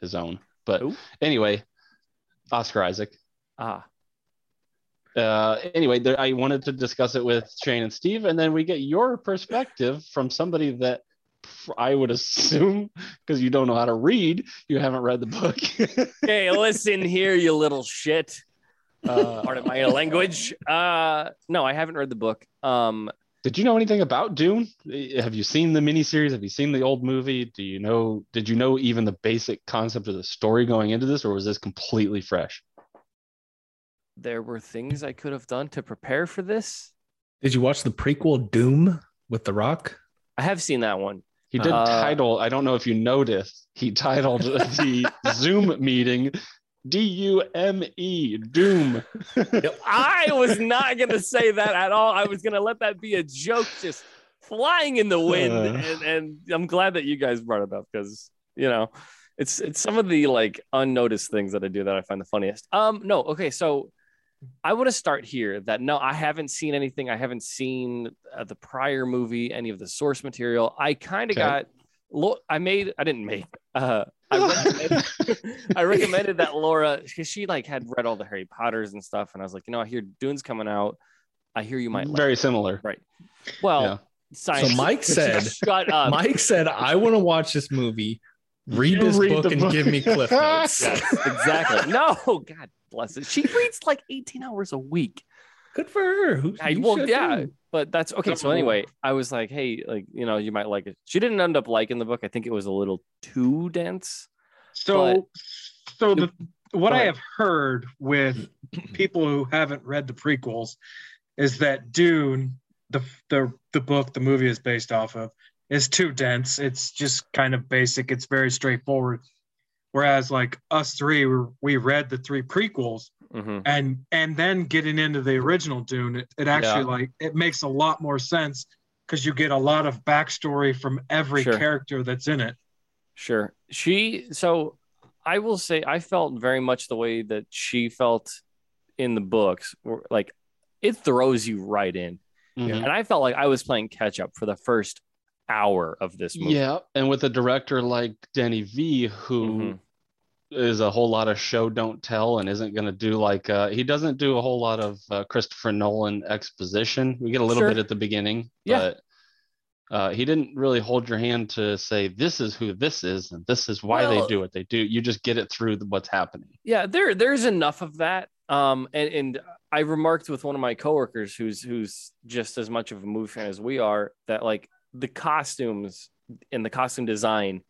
his own. But Who? anyway, Oscar Isaac. Ah, Uh, anyway, there, I wanted to discuss it with Shane and Steve, and then we get your perspective from somebody that I would assume, because you don't know how to read, you haven't read the book. hey, listen here, you little shit. Uh, pardon my language. Uh, no, I haven't read the book. Um, Did you know anything about Dune? Have you seen the miniseries? Have you seen the old movie? Do you know? Did you know even the basic concept of the story going into this, or was this completely fresh? there were things I could have done to prepare for this. Did you watch the prequel Doom with The Rock? I have seen that one. He did Uh, title. I don't know if you noticed. He titled the Zoom meeting D U M E Doom. I was not going to say that at all. I was going to let that be a joke just flying in the wind. Uh. and, and I'm glad that you guys brought it up because, you know, it's it's some of the like unnoticed things that I do that I find the funniest. Um, no, okay, so I want to start here that no, I haven't seen anything. I haven't seen uh, the prior movie, any of the source material. I kind of Okay. got. Lo- I made. I didn't make. Uh, I recommended, I recommended that Laura because she like had read all the Harry Potters and stuff, and I was like, you know, I hear Dune's coming out. I hear you might like. Very it." similar. Right. Well, Yeah. science. So Mike said- "Shut up." Mike said, I want to watch this movie, read You this read book, and book. give me cliff notes. Yes, exactly. No, God bless it. She reads like 18 hours a week. Good for her. Who, I, you well, yeah, too. but that's okay. So anyway, I was like, hey, like you know, you might like it. She didn't end up liking the book. I think it was a little too dense. So, so the what Go I have heard with people who haven't read the prequels is that Dune, the the the book the movie is based off of, is too dense. It's just kind of basic. It's very straightforward. Whereas like us three, we, we read the three prequels Mhm. and and then getting into the original Dune, it, it actually Yeah. like it makes a lot more sense because you get a lot of backstory from every Sure. character that's in it. Sure. She. So I will say, I felt very much the way that she felt in the books. Like it throws you right in, Mhm. and I felt like I was playing catch up for the first hour of this movie. Yeah, and with a director like Denny V, who is a whole lot of show don't tell and isn't going to do like uh, he doesn't do a whole lot of uh, Christopher Nolan exposition. We get a little Sure. bit at the beginning, Yeah. but uh, he didn't really hold your hand to say this is who this is and this is why Well- they do what they do. You just get it through the, what's happening. Yeah, there there's enough of that. Um, and, and I remarked with one of my coworkers who's who's just as much of a movie fan as we are that like the costumes and the costume design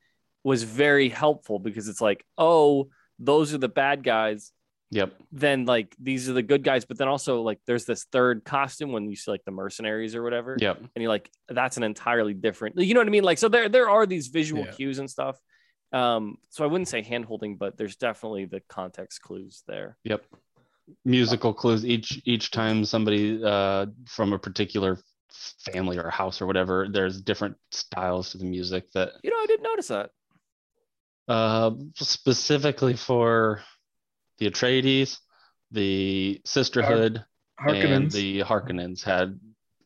was very helpful because it's like, oh, those are the bad guys. Yep. Then like these are the good guys, but then also like there's this third costume when you see like the mercenaries or whatever. Yep. and you're like that's an entirely different you know what i mean like so there there are these visual Yeah. cues and stuff um so i wouldn't say hand holding but there's definitely the context clues there Yep. Musical clues each each time somebody uh, from a particular family or house or whatever. There's different styles to the music that You know, I didn't notice that. Uh, specifically for the Atreides, the Sisterhood, and the Harkonnens had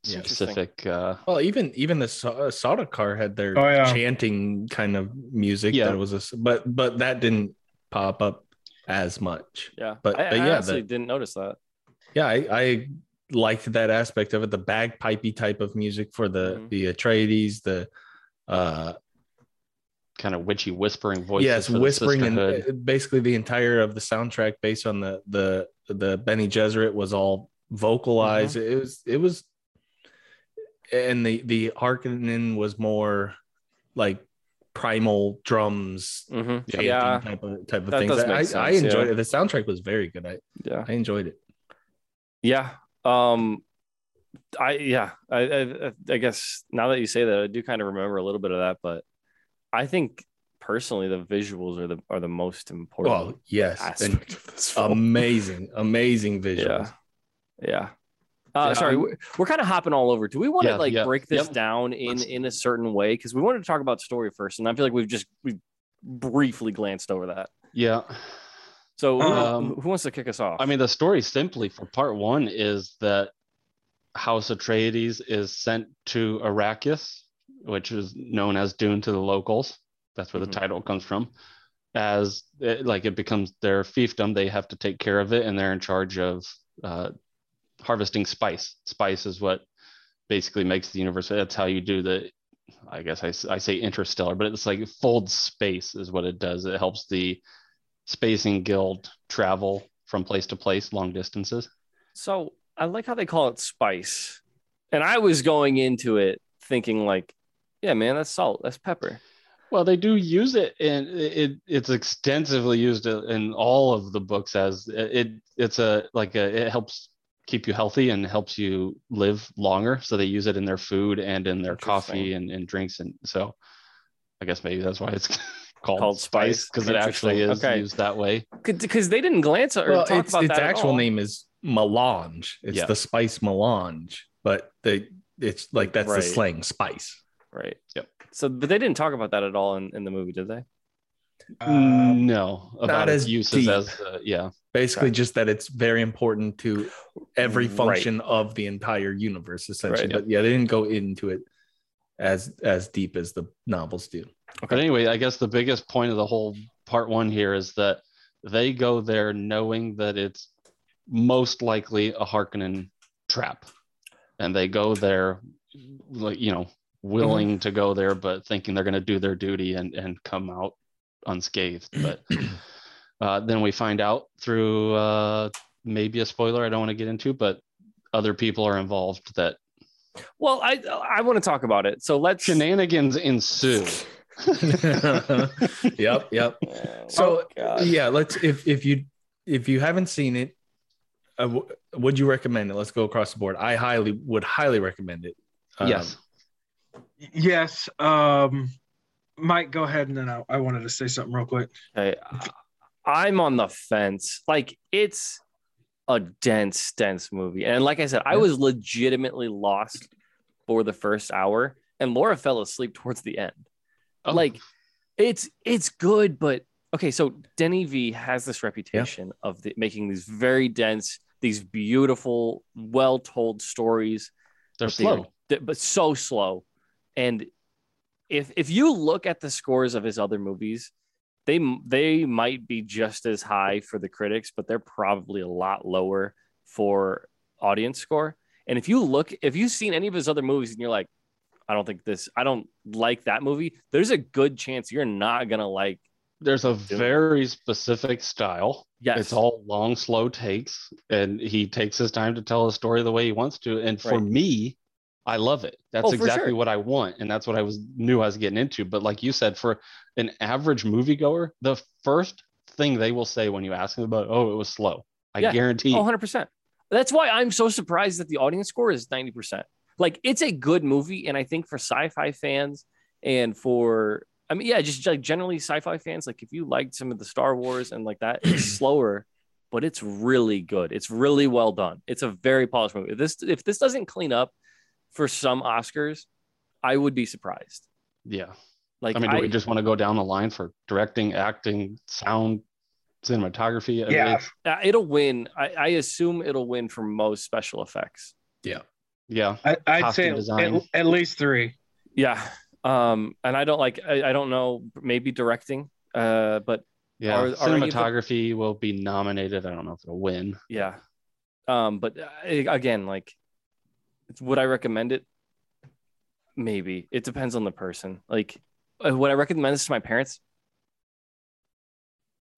specific. Uh, Well, even even the Sa- uh, Sardaukar had their Oh, yeah. chanting kind of music. Yeah. that was a s but but that didn't pop up as much. Yeah, But- I, but I yeah, honestly the- didn't notice that. Yeah, I, I liked that aspect of it. The bagpipey type of music for the Mhm. the Atreides, the uh kind of witchy whispering voices. yes, whispering and uh, basically the entire of the soundtrack based on the the the Bene Gesserit was all vocalized. Mm-hmm. It was it was, and the the Harkonnen was more like primal drums. hmm Yeah, type of type of That things. I, I enjoyed yeah. it. The soundtrack was very good. I, yeah, I enjoyed it. yeah. Um, I yeah, I, I I guess now that you say that, I do kind of remember a little bit of that, but I think personally the visuals are the are the most important. Well, yes, and aspect of this film. amazing, amazing visuals. Yeah. Yeah. Uh, Yeah, sorry, we're, we're kind of hopping all over. Do we want to Yeah, like yeah, break this yep. down in Let's- in a certain way? Because we wanted to talk about story first, and I feel like we've just we briefly glanced over that. Yeah. So who, Um, who wants to kick us off? I mean, the story simply for part one is that House Atreides is sent to Arrakis, which is known as Dune to the locals. That's where the title comes from. As it, like it becomes their fiefdom, they have to take care of it, and they're in charge of uh, harvesting spice. Spice is what basically makes the universe. That's how you do the. I guess I, I say interstellar, but it's like it folds space is what it does. It helps the spacing guild travel from place to place long distances. so I like how they call it spice, and I was going into it thinking like, yeah, man, that's salt, that's pepper. Well, they do use it, and it it's extensively used in all of the books as it it's a like a it helps keep you healthy and helps you live longer. So they use it in their food and in their coffee and, and drinks, and so I guess maybe that's why it's called, Called spice. because it actually is Okay. used that way. Because they didn't glance or Well, talk its about its that at actual all. name is melange. It's Yeah. the spice melange, but they it's like that's Right. the slang spice. Right? Yep. So, but they didn't talk about that at all in, in the movie, did they? Uh, no, about its as uses deep. as uh, yeah. Basically, Okay. just that it's very important to every Right. function of the entire universe, essentially. Right. But yeah, they didn't go into it as as deep as the novels do. But anyway, I guess the biggest point of the whole part one here is that they go there knowing that it's most likely a Harkonnen trap. And they go there, like, you know, willing to go there, but thinking they're going to do their duty and, and come out unscathed. But uh, then we find out through uh, maybe a spoiler I don't want to get into, but other people are involved that Well, I I want to talk about it. So let's. shenanigans ensue. yep, yep. Oh, So God. yeah, let's if if you if you haven't seen it, uh, w- would you recommend it? Let's go across the board. I highly would highly recommend it. Um, yes. Yes. Um, Mike, go ahead, and then I, I wanted to say something real quick. Okay, I- I'm on the fence. Like it's a dense, dense movie, and like I said, I was legitimately lost for the first hour, and Laura fell asleep towards the end. Oh. Like it's it's good, but okay. So Denny V has this reputation of the, making these very dense, these beautiful, well told stories. they're but they are- slow. but so slow. And if if you look at the scores of his other movies, they they might be just as high for the critics, but they're probably a lot lower for audience score. And if you look, if you've seen any of his other movies and you're like, I don't think this, I don't like that movie, there's a good chance you're not gonna like. there's a very specific style. Yes, It's all long, slow takes, and he takes his time to tell a story the way he wants to. And for Right. me, I love it. That's Oh, exactly sure. what I want, and that's what I was knew I was getting into. But like you said, for an average moviegoer, the first thing they will say when you ask them about, oh, it was slow. I Yeah. guarantee. Oh, 100%. That's why I'm so surprised that the audience score is 90%. Like, it's a good movie. And I think for sci fi fans and for, I mean, yeah, just like generally sci fi fans, like if you liked some of the Star Wars and like that, it's slower, but it's really good. It's really well done. It's a very polished movie. If this, if this doesn't clean up for some Oscars, I would be surprised. Yeah. Like I mean, I, do we just want to go down the line for directing, acting, sound, cinematography? I Yeah, it's- uh, it'll win. I, I assume it'll win for most special effects. yeah. Yeah. I, I'd Costume say at, design. at least three. Yeah. Um, and I don't like. I, I don't know. Maybe directing. Uh, but Yeah. Are- are any of the- Cinematography will be nominated. I don't know if it'll win. yeah. Um, but uh, again, like, it's, would I recommend it? Maybe it depends on the person. Like, uh, would I recommend this to my parents?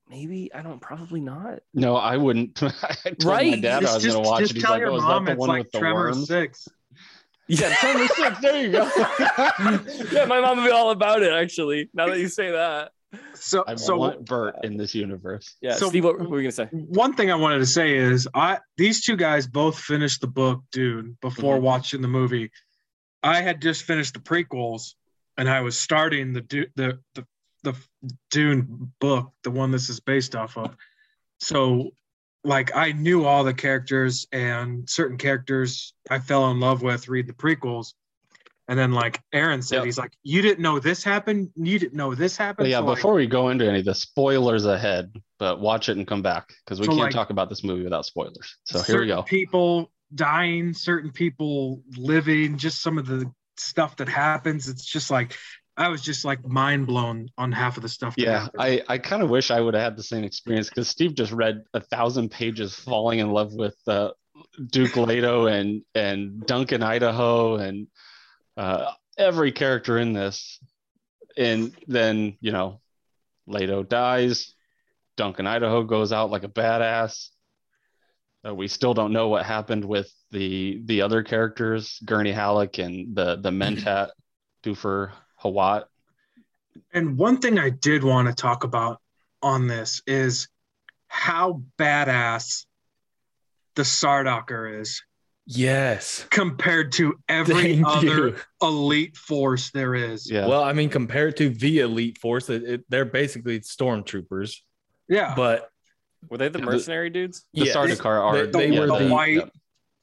Maybe I don't. Probably not. No, I wouldn't. I told my Right, dad I was going to watch just it. He's tell like, your oh, mom it's like with the Tremor? Six. Yeah, Tremor Six. There you go. yeah, my mom would be all about it. Actually, now that you say that. So, I so want Bert in this universe. Yeah, So- Steve, what were we gonna say? one thing I wanted to say is I these two guys both finished the book Dune before Mhm. watching the movie. I had just finished the prequels and I was starting the the the the Dune book, the one this is based off of. So like I knew all the characters and certain characters I fell in love with read the prequels. And then like Aaron said, Yep. he's like, You didn't know this happened, you didn't know this But happened. yeah, So, like, before we go into any of the spoilers ahead, but watch it and come back because we So, can't like, talk about this movie without spoilers. So here we go. People dying, certain people living, just some of the stuff that happens. It's just like I was just like mind blown on half of the stuff. Yeah, happened. I, I kind of wish I would have had the same experience because Steve just read a thousand pages falling in love with uh, Duke Leto and and Duncan Idaho and uh, every character in this, and then you know, Leto dies, Duncan Idaho goes out like a badass. Uh, we still don't know what happened with the the other characters, Gurney Halleck and the the Mentat, Thufir Hawat. And one thing I did want to talk about on this is how badass the Sardaukar is Yes. compared to every Thank other you. elite force there is. Yeah. Well, I mean, compared to the elite force, it, it, they're basically stormtroopers. Yeah. But Were they the Yeah, the- mercenary dudes? the yes, Sardaukar are they, they the- were the the, white-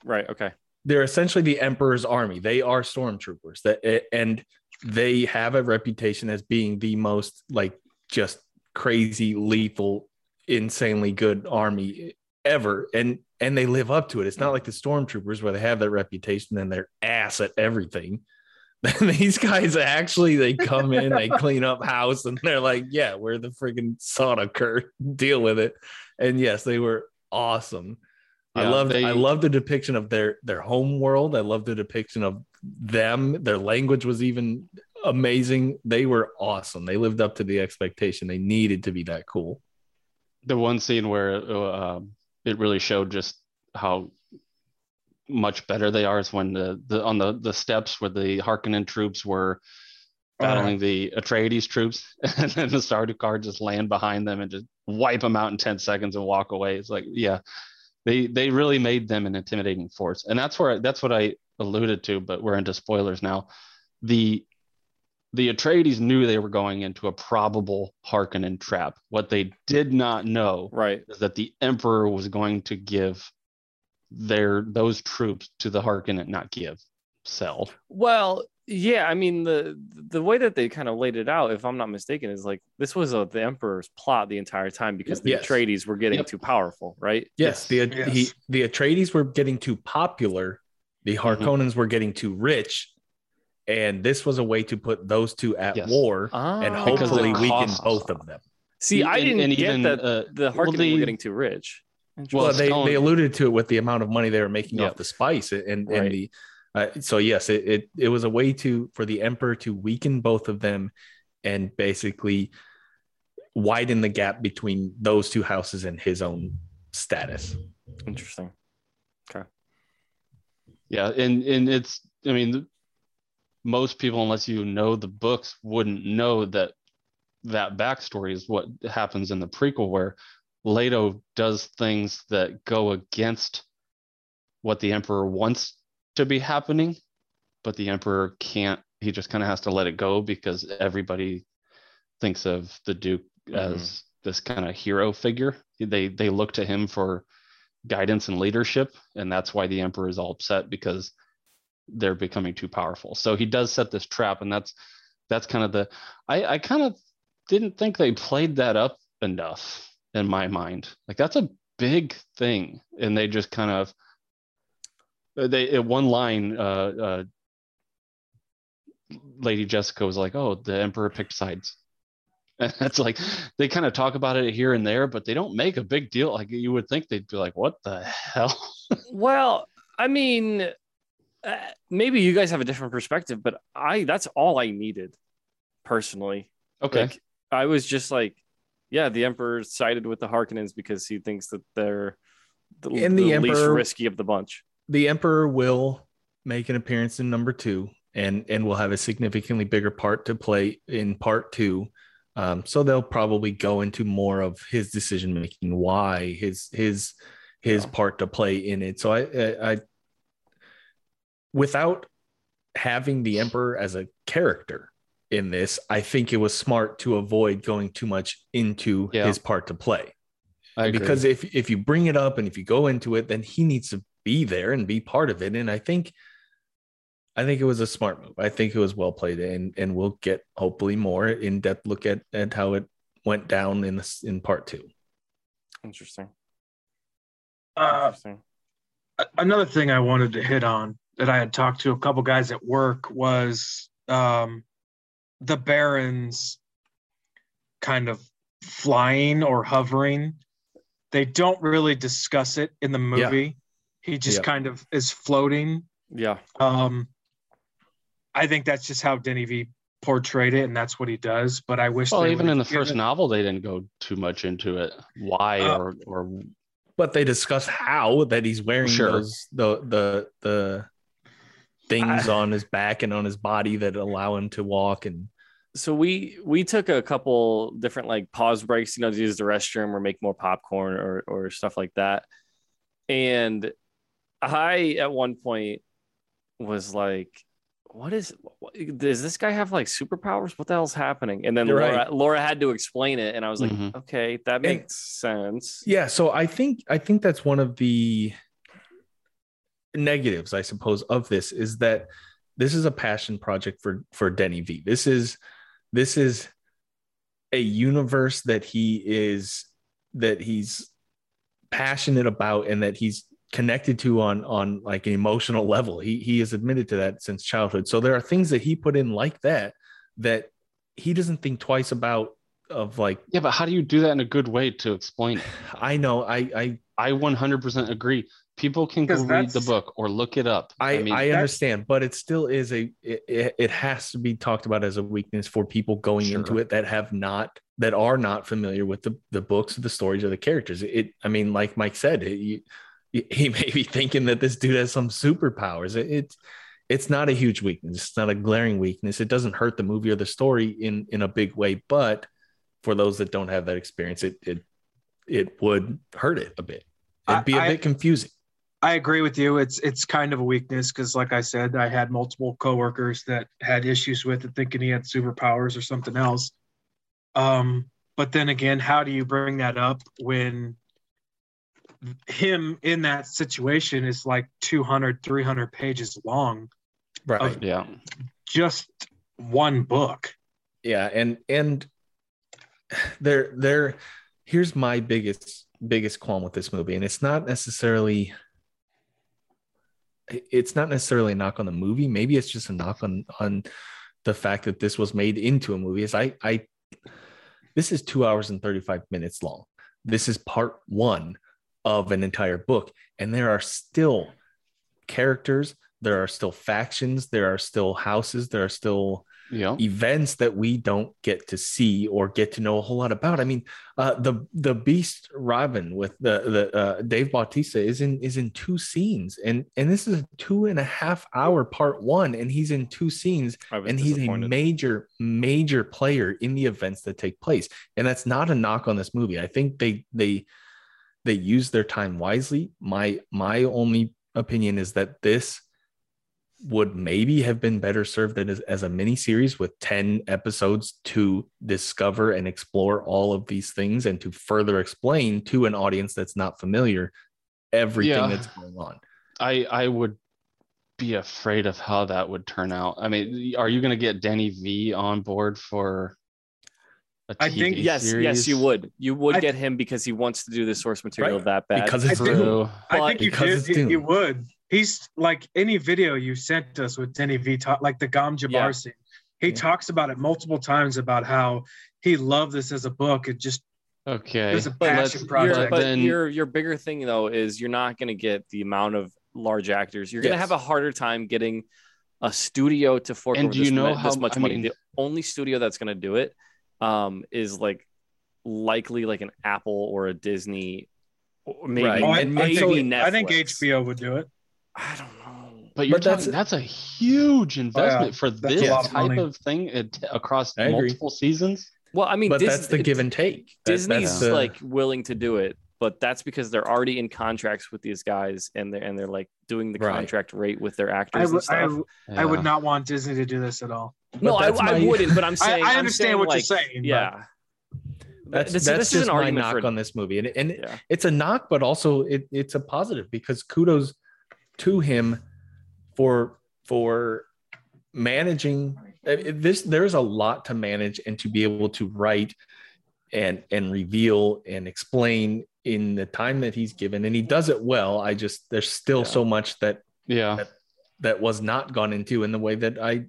Right. Okay. they're essentially the emperor's army. They are stormtroopers. That eh, and they have a reputation as being the most like just crazy, lethal, insanely good army ever. And and they live up to it. It's not like the stormtroopers where they have that reputation and they're ass at everything. These guys actually they come in, they clean up house, and they're like, "Yeah, we're the friggin' Sardaukar. Deal with it." And yes, they were awesome. I Yeah, love they- I love the depiction of their their home world. I love the depiction of them. Their language was even amazing. They were awesome. They lived up to the expectation. They needed to be that cool. the one scene where uh, um, it really showed just how much better they are is when the, the on the the steps where the Harkonnen troops were battling the Atreides troops, and then the Sardaukar just land behind them and just wipe them out in ten seconds and walk away. It's like, yeah, they they really made them an intimidating force, and that's where that's what I alluded to. But we're into spoilers now. The the Atreides knew they were going into a probable Harkonnen trap. What they did not know Right. is that the emperor was going to give their those troops to the Harkonnen, not give, sell. Well, yeah. I mean, the the way that they kind of laid it out, if I'm not mistaken, is like this was a, the emperor's plot the entire time because the Yes. Atreides were getting Yep. too powerful, right? Yes, the Yes. he the Atreides were getting too popular. The Mm-hmm. Harkonnens were getting too rich. And this was a way to put those two at Yes. war Ah, and hopefully weaken costs- both of them. See, I didn't and get even, that uh, the well, Harkonnen they- were getting too rich. Well, Well, they, they alluded to it with the amount of money they were making Yep. off the spice and, Right. and the uh, so yes it, it it was a way to for the emperor to weaken both of them and basically widen the gap between those two houses and his own status Interesting. Okay. Yeah, and and it's I mean the, most people unless you know the books wouldn't know that that backstory is what happens in the prequel where Leto does things that go against what the emperor wants to be happening, but the emperor can't he just kind of has to let it go because everybody thinks of the duke mm-hmm. as this kind of hero figure. They they look to him for guidance and leadership and that's why the emperor is all upset because they're becoming too powerful. So he does set this trap, and that's that's kind of the I, I kind of didn't think they played that up enough in my mind. Like that's a big thing, and they just kind of they one line uh, uh lady jessica was like oh the emperor picked sides and that's like they kind of talk about it here and there but they don't make a big deal like you would think they'd be like what the hell Well, I mean, uh, maybe you guys have a different perspective, but I that's all I needed personally. okay Like, I was just like, yeah, the emperor sided with the Harkonnens because he thinks that they're the, And the the least risky of the bunch. the Emperor will make an appearance in number two, and and will have a significantly bigger part to play in part two. Um, so they'll probably go into more of his decision making, why his his his part to play in it. So I, I, I without having the Emperor as a character in this, I think it was smart to avoid going too much into Yeah. his part to play I agree. because if if you bring it up and if you go into it then he needs to be there and be part of it and i think i think it was a smart move i think it was well played and and we'll get hopefully more in-depth look at at how it went down in this in part two Interesting. Uh, Interesting. a- another thing I wanted to hit on that I had talked to a couple guys at work was um, the Barons kind of flying or hovering. They don't really discuss it in the Yeah. movie. He just Yep. kind of is floating. Yeah. Um, I think that's just how Denny V portrayed it, and that's what he does. But I wish. well they even in the first given- novel they didn't go too much into it why Uh, or or but they discuss how that he's wearing Sure. those the the the things on his back and on his body that allow him to walk and so we we took a couple different like pause breaks, you know, to use the restroom or make more popcorn or or stuff like that. And I at one point was like, "What is? What, does this guy have like superpowers? What the hell's happening?" And then You're Laura, right. Laura had to explain it, and I was like, Mhm. "Okay, that makes sense." Yeah, so I think I think that's one of the negatives, I suppose, of this is that this is a passion project for for Denny V. This is this is a universe that he is that he's passionate about and that he's connected to on on like an emotional level. He he has admitted to that since childhood. So there are things that he put in like that that he doesn't think twice about of like yeah but how do you do that in a good way to explain it I know I I i 100% agree people can go read the book or look it up I, I, mean understand, but it still is a it, it- it has to be talked about as a weakness for people going Sure. into it that have not that are not familiar with the the books, the stories, or the characters. It I mean, like Mike said, it, you, he may be thinking that this dude has some superpowers. It, it's it's not a huge weakness. It's not a glaring weakness. It doesn't hurt the movie or the story in in a big way, but for those that don't have that experience, it it it would hurt it a bit. It'd be a I- I- bit confusing. I agree with you. It's it's kind of a weakness because, like I said, I had multiple coworkers that had issues with it, thinking he had superpowers or something else. Um, but then again, how do you bring that up when him in that situation is like 200, 300 pages long, Right. yeah just one book? yeah and and there there here's my biggest biggest qualm with this movie and it's not necessarily it's not necessarily a knock on the movie. Maybe it's just a knock on on the fact that this was made into a movie. Is i i this is two hours and 35 minutes long. This is part one of an entire book and there are still characters there are still factions there are still houses there are still yeah events that we don't get to see or get to know a whole lot about. I mean, uh, the the Beast Rabban with the the uh, Dave Bautista is in is in two scenes, and and this is a two and a half hour part one, and he's in two scenes, and he's a major major player in the events that take place, and that's not a knock on this movie. I think they they they use their time wisely. My my only opinion is that this would maybe have been better served as, as a mini series with 10 episodes to discover and explore all of these things and to further explain to an audience that's not familiar everything Yeah. that's going on. I I would be afraid of how that would turn out. I mean, are you going to get Denny V on board for a I TV think- Yes, series? yes, you would. You would I- get him because he wants to do the source material Right. that bad. because I it's think- True. I think you, Because did, it's you, Dune. you would. He's like any video you sent us with Denny V talk, like the Gom Jabbar Yeah. scene. He Yeah. talks about it multiple times about how he loved this as a book. It just Okay. There's a but passion let's- Your- project. but then- your your bigger thing though is you're not going to get the amount of large actors. You're going to Yes. have a harder time getting a studio to fork And over do you this, know mu- this how- much I money. mean- the only studio that's going to do it um, is like likely like an Apple or a Disney, or maybe Right. Oh, I, maybe and so Netflix. I think HBO would do it. I don't know. But you're But that's- talking, that's a huge investment for this a of type money. of thing uh, it, across multiple seasons. Well, I mean, but Dis- that's the give and take. That- Disney's the- like willing to do it, but that's because they're already in contracts with these guys, and they're and they're like doing the Right. contract rate with their I, actors and would- I, stuff. I would not want Disney to do this at all. no, I, that's I wouldn't, but I'm saying I I'm understand saying, what like, you're saying. but Yeah, that's This- that's this is an my knock for- on this movie, and and yeah, it's a knock, but also it, it's a positive because kudos to him for for managing uh, this. There's a lot to manage and to be able to write and and reveal and explain in the time that he's given, and he does it well. I just there's still Yeah. so much that Yeah. that was not gone into in the way that I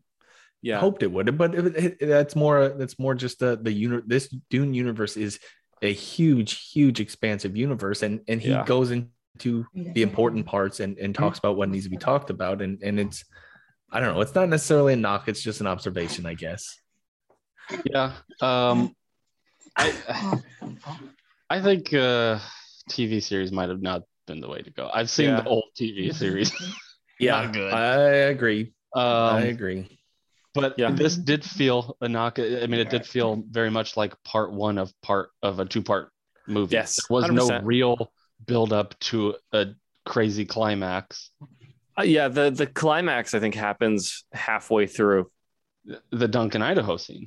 yeah. hoped it would, but it, it- that's more that's more just the the uni- this Dune universe is a huge, huge, expansive universe, and and he Yeah. goes into the important parts and and talks about what needs to be talked about, and and it's I don't know, it's not necessarily a knock, it's just an observation, I guess. Yeah. Um, I, I think uh, TV series might have not been the way to go. I've seen Yeah. the old TV series. Not good. I agree. I Um, agree. but Yeah. this did feel a knock. I mean, it did feel very much like part one of part of a two part movie. Yes, There was no 100%. real build up to a crazy climax. Uh, yeah, the the climax I think happens halfway through. The Duncan Idaho scene,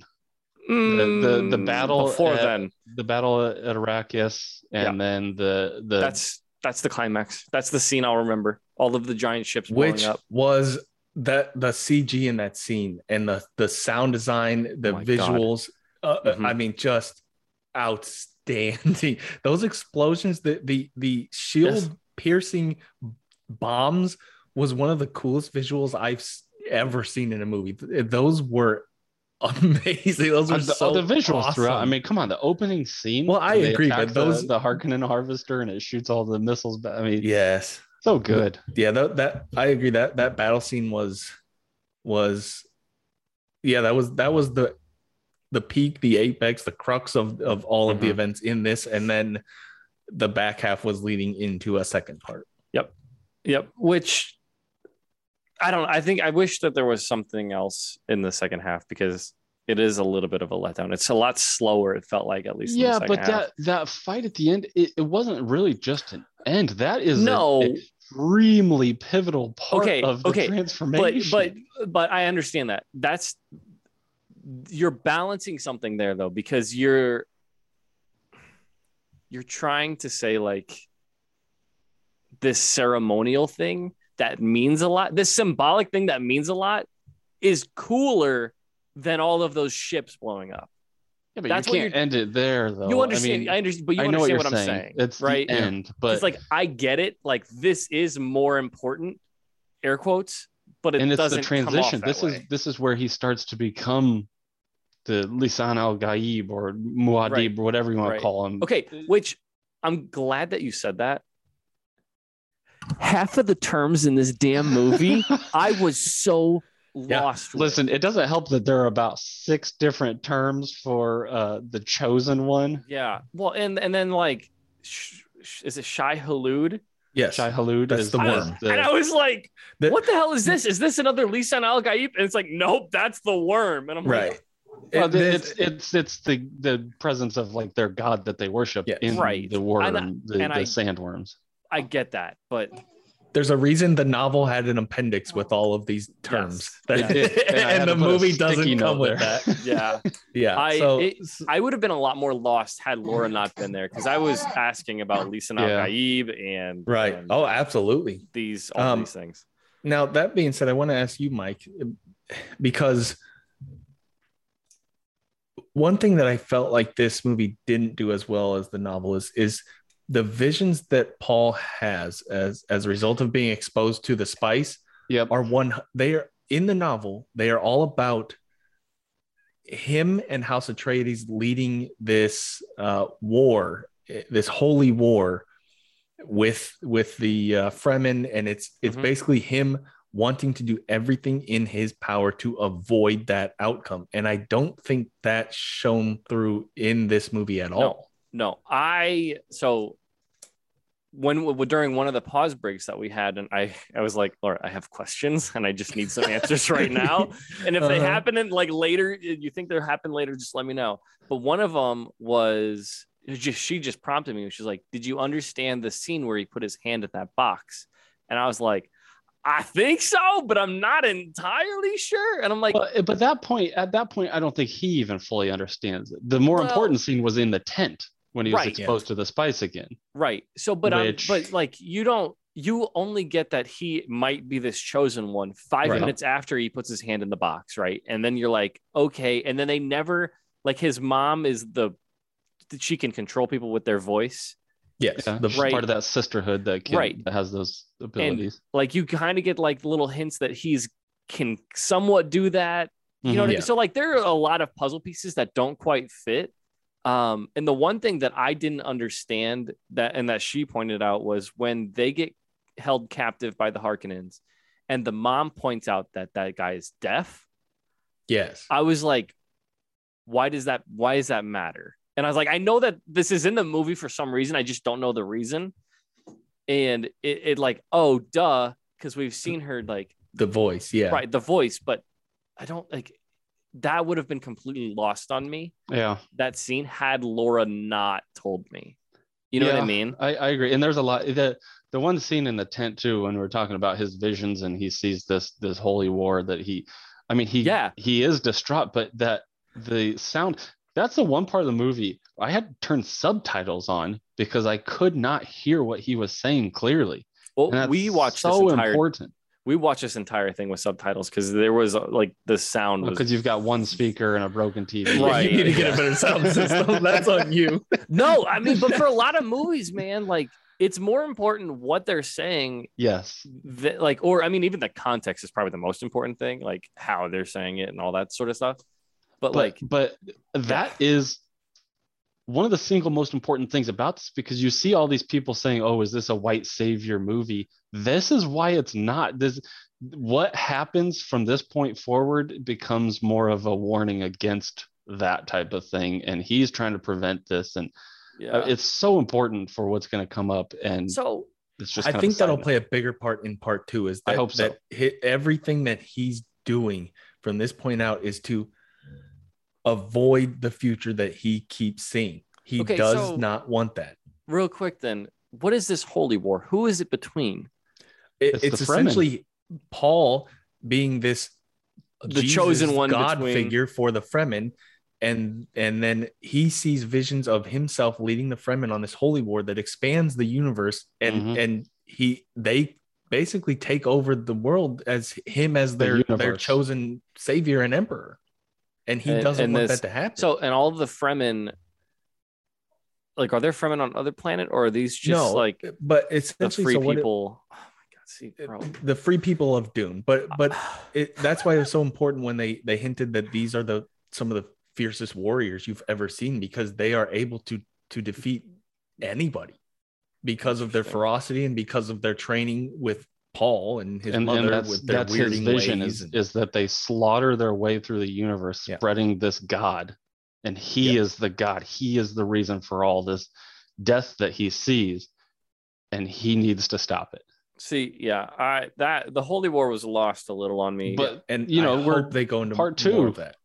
the the, the Mm, battle before at- then. the battle at Arrakis, and then the the That's that's the climax. That's the scene I'll remember. All of the giant ships Which up. was that the CG in that scene and the the sound design, the Oh visuals. Uh, Mhm. I mean, just outstanding. Those explosions, the the the shield Yes. piercing bombs was one of the coolest visuals I've ever seen in a movie. Those were amazing. Those were Uh, the, so the visuals throughout. I mean, come on, the opening scene. Well, I agree, but those- the, the Harkonnen harvester and it shoots all the missiles. Back. I mean, yes, so good. yeah that, that i agree that that battle scene was was yeah that was that was the the peak the apex the crux of of all of the Mhm. events in this and then the back half was leading into a second part Yep. Yep. Which I don't I think I wish that there was something else in the second half because it is a little bit of a letdown. It's a lot slower, it felt like at least. in the Yeah, but half. that that fight at the end, it, it wasn't really just an end. That is No. an extremely pivotal part Okay, of the okay, but transformation. but but I understand that. That's you're balancing something there though because you're you're trying to say like this ceremonial thing that means a lot. This symbolic thing that means a lot is cooler than all of those ships blowing up. yeah, but that's you can't end it there though. you understand I, mean, I understand but you I know understand what, what, I'm saying. saying. It's right? the end, but It's like I get it. Like this is more important, air quotes, but it and it's the transition. This is this is where he starts to become the Lisan al Gaib or Muad'Dib, Right. or whatever you want Right. to call him. Okay, which I'm glad that you said that. Half of the terms in this damn movie, I was so Yeah. lost. with. Listen, it doesn't help that there are about six different terms for uh, the chosen one. yeah. Well, and and then like, sh- sh- is it Shai Hulud? yes Shai Hulud That's is the I worm. was- the- and I was like, The- what the hell is this? Is this another Lisan Al Gaib? And it's like, nope, that's the worm. And I'm right like, Well, It- this- it's it's it's the the presence of like their god that they worship Yes. in Right. the worm, And I- the, and the I- sandworms. I get that, but there's a reason the novel had an appendix with all of these terms Yes. That- It and and the movie doesn't come with there. that yeah. yeah I so it, I would have been a lot more lost had Laura not been there because I was asking about Lisa Al Yeah. Gaib and right and oh absolutely these all Um, these things. Now that being said, I want to ask you, Mike, because one thing that I felt like this movie didn't do as well as the novel is is the visions that Paul has as as a result of being exposed to the spice Yep. are one they are in the novel they are all about him and house atreides leading this uh, war this holy war with with the uh, fremen and it's it's Mhm. basically him wanting to do everything in his power to avoid that outcome and i don't think that's shown through in this movie at all No, I so when during one of the pause breaks that we had, and I I was like, Laura, I have questions, and I just need some answers right now. And if they Uh-huh. happen in like later, you think they'll happen later, just let me know. But one of them was just she just prompted me. She's like, "Did you understand the scene where he put his hand at that box?" And I was like, "I think so, but I'm not entirely sure." And I'm like, But, but that point, at that point, I don't think he even fully understands it. The more Well- important scene was in the tent when he was Right. exposed to the spice again. Right. So, but um, Which- but like you don't, you only get that he might be this chosen one five Right. minutes after he puts his hand in the box, right? And then you're like, okay. And then they never like his mom is the she can control people with their voice. Yes Yeah, the Right. part of that sisterhood that Right. that has those abilities. Like you kind of get like little hints that he's can somewhat do that. You know, what I mean? So like there are a lot of puzzle pieces that don't quite fit. Um, and the one thing that I didn't understand that and that she pointed out was when they get held captive by the Harkonnens, and the mom points out that that guy is deaf. yes I was like, why does that? Why does that matter? And I was like, I know that this is in the movie for some reason. I just don't know the reason. And it, it like, oh, duh, because we've seen her like the voice yeah right the voice but i don't like that would have been completely lost on me Yeah, that scene had laura not told me you know what i mean I, I agree. And there's a lot. The the one scene in the tent too, when we're talking about his visions and he sees this this holy war that he, I mean, he Yeah. he is distraught, but that the sound. That's the one part of the movie I had to turn subtitles on because I could not hear what he was saying clearly. well And that's we watched so this entire important we watched this entire thing with subtitles because there was uh, like the sound was because you've got one speaker and a broken TV. Right. you need to get a better sound system that's on you no i mean but for a lot of movies man like it's more important what they're saying Yes. that like or i mean even the context is probably the most important thing like how they're saying it and all that sort of stuff but, but like but that is one of the single most important things about this because you see all these people saying oh is this a white savior movie this is why it's not this what happens from this point forward becomes more of a warning against that type of thing and he's trying to prevent this and yeah uh, it's so important for what's going to come up and so it's just I think that'll play a bigger part in part two. Is that, I hope so. that hi- everything that he's doing from this point out is to avoid the future that he keeps seeing. He Okay, does so- not want that. real quick then what is this holy war who is it between It- It's it's the Fremen. essentially Paul being this The Jesus chosen one God between- figure for the Fremen. And and then he sees visions of himself leading the Fremen on this holy war that expands the universe, and Mhm. and he they basically take over the world as him as The their their chosen savior and emperor, and he And- doesn't and want this- that to happen. so and all the fremen like are there fremen on other planet or are these just no, like but it's the free so what it- people? Oh my god see bro. the free people of Dune, but ah. but it, that's why it was so important when they they hinted that these are the some of the fiercest warriors you've ever seen because they are able to to defeat anybody because of their ferocity and because of their training with Paul and his and, mother and that's, with their that's his weirding vision ways is, and- is that they slaughter their way through the universe Yeah. spreading this god and he Yeah. is the god he is the reason for all this death that he sees and he needs to stop it see yeah i that the holy war was lost a little on me but and you know I we're hope they go into part two. of that.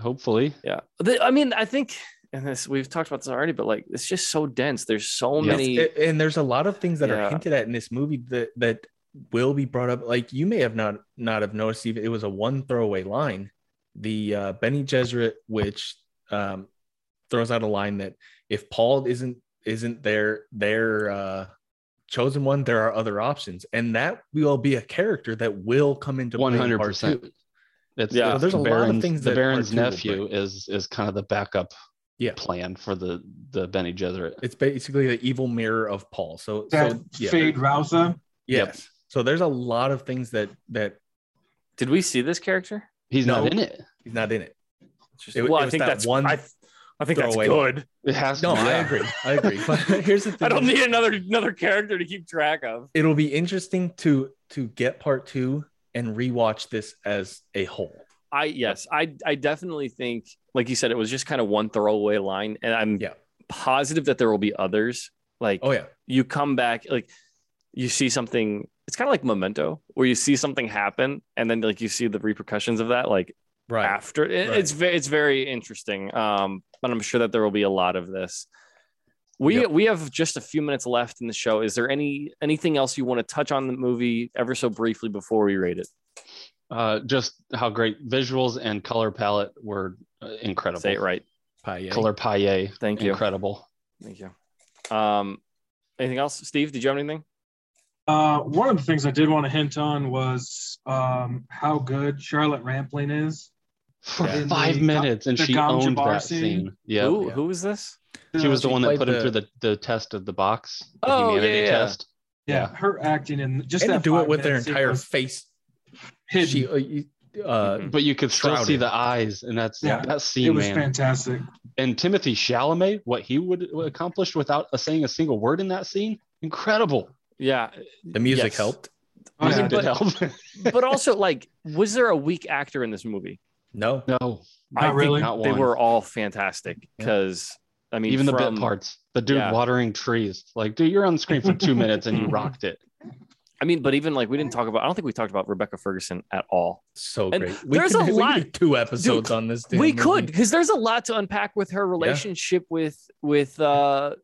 hopefully yeah The- i mean i think and this we've talked about this already but like it's just so dense there's so Yeah. many It's- and there's a lot of things that Yeah. are hinted at in this movie that that will be brought up like you may have not not have noticed even it was a one throwaway line the uh Bene Gesserit which um throws out a line that if paul isn't isn't their their uh chosen one, there are other options, and that will be a character that will come into play One in hundred percent. two. It's Yeah. yeah. So there's a lot of Baron's, things the Baron's part two will nephew is is kind of the backup Yeah. plan for the the Bene Gesserit. It's basically the evil mirror of Paul. So, That so yeah, Feyd-Rautha. yes. So there's a lot of things that that Did we see this character? He's No. not in it. he's not in it. It- well, it I think that that's one I, I think that's throwaway. good. It has to. No, be, I yeah. agree. I agree. But here's the thing. I don't need another another character to keep track of. It'll be interesting to to get part two and rewatch this as a whole. I yes, I I definitely think, like you said, it was just kind of one throwaway line, and I'm Yeah. positive that there will be others. Like Oh yeah. you come back, like you see something. It's kind of like Memento, where you see something happen, and then like you see the repercussions of that, like Right. after. It, Right. It's very it's very interesting. Um, but I'm sure that there will be a lot of this. We Yep. we have just a few minutes left in the show. Is there any anything else you want to touch on the movie ever so briefly before we rate it? Uh, just how great visuals and color palette were uh, incredible. Say it right. Paille. Color paille. Thank you. Incredible. Thank you. Um, anything else, Steve? Did you have anything? Uh, one of the things I did want to hint on was um, how good Charlotte Rampling is. For Yeah. five The- minutes, and she Gom owned Jabbar that scene. scene. Yeah. Who yeah. who is this? She was the one that played put him through the, the test of the box. The Oh, yeah, humanity yeah. test. Yeah, her acting and just and that do it with their entire face. hidden. She, uh, you- uh, Mhm. But you could still see the eyes, and that's Yeah. that scene. it was man. fantastic. And Timothée Chalamet, what he would accomplish without uh, saying a single word in that scene, incredible. Yeah, the music Yes. helped. Music yeah. did help. but also like, was there a weak actor in this movie? No. no, I think really. not They were all fantastic Yeah. because I mean, even the from- bit parts. The dude Yeah. watering trees. Like, dude, you're on the screen for two minutes and you rocked it. I mean, but even like we didn't talk about. I don't think we talked about Rebecca Ferguson at all. So And great. We there's could, a lot- do two episodes on this. damn we movie. could because there's a lot to unpack with her relationship with with uh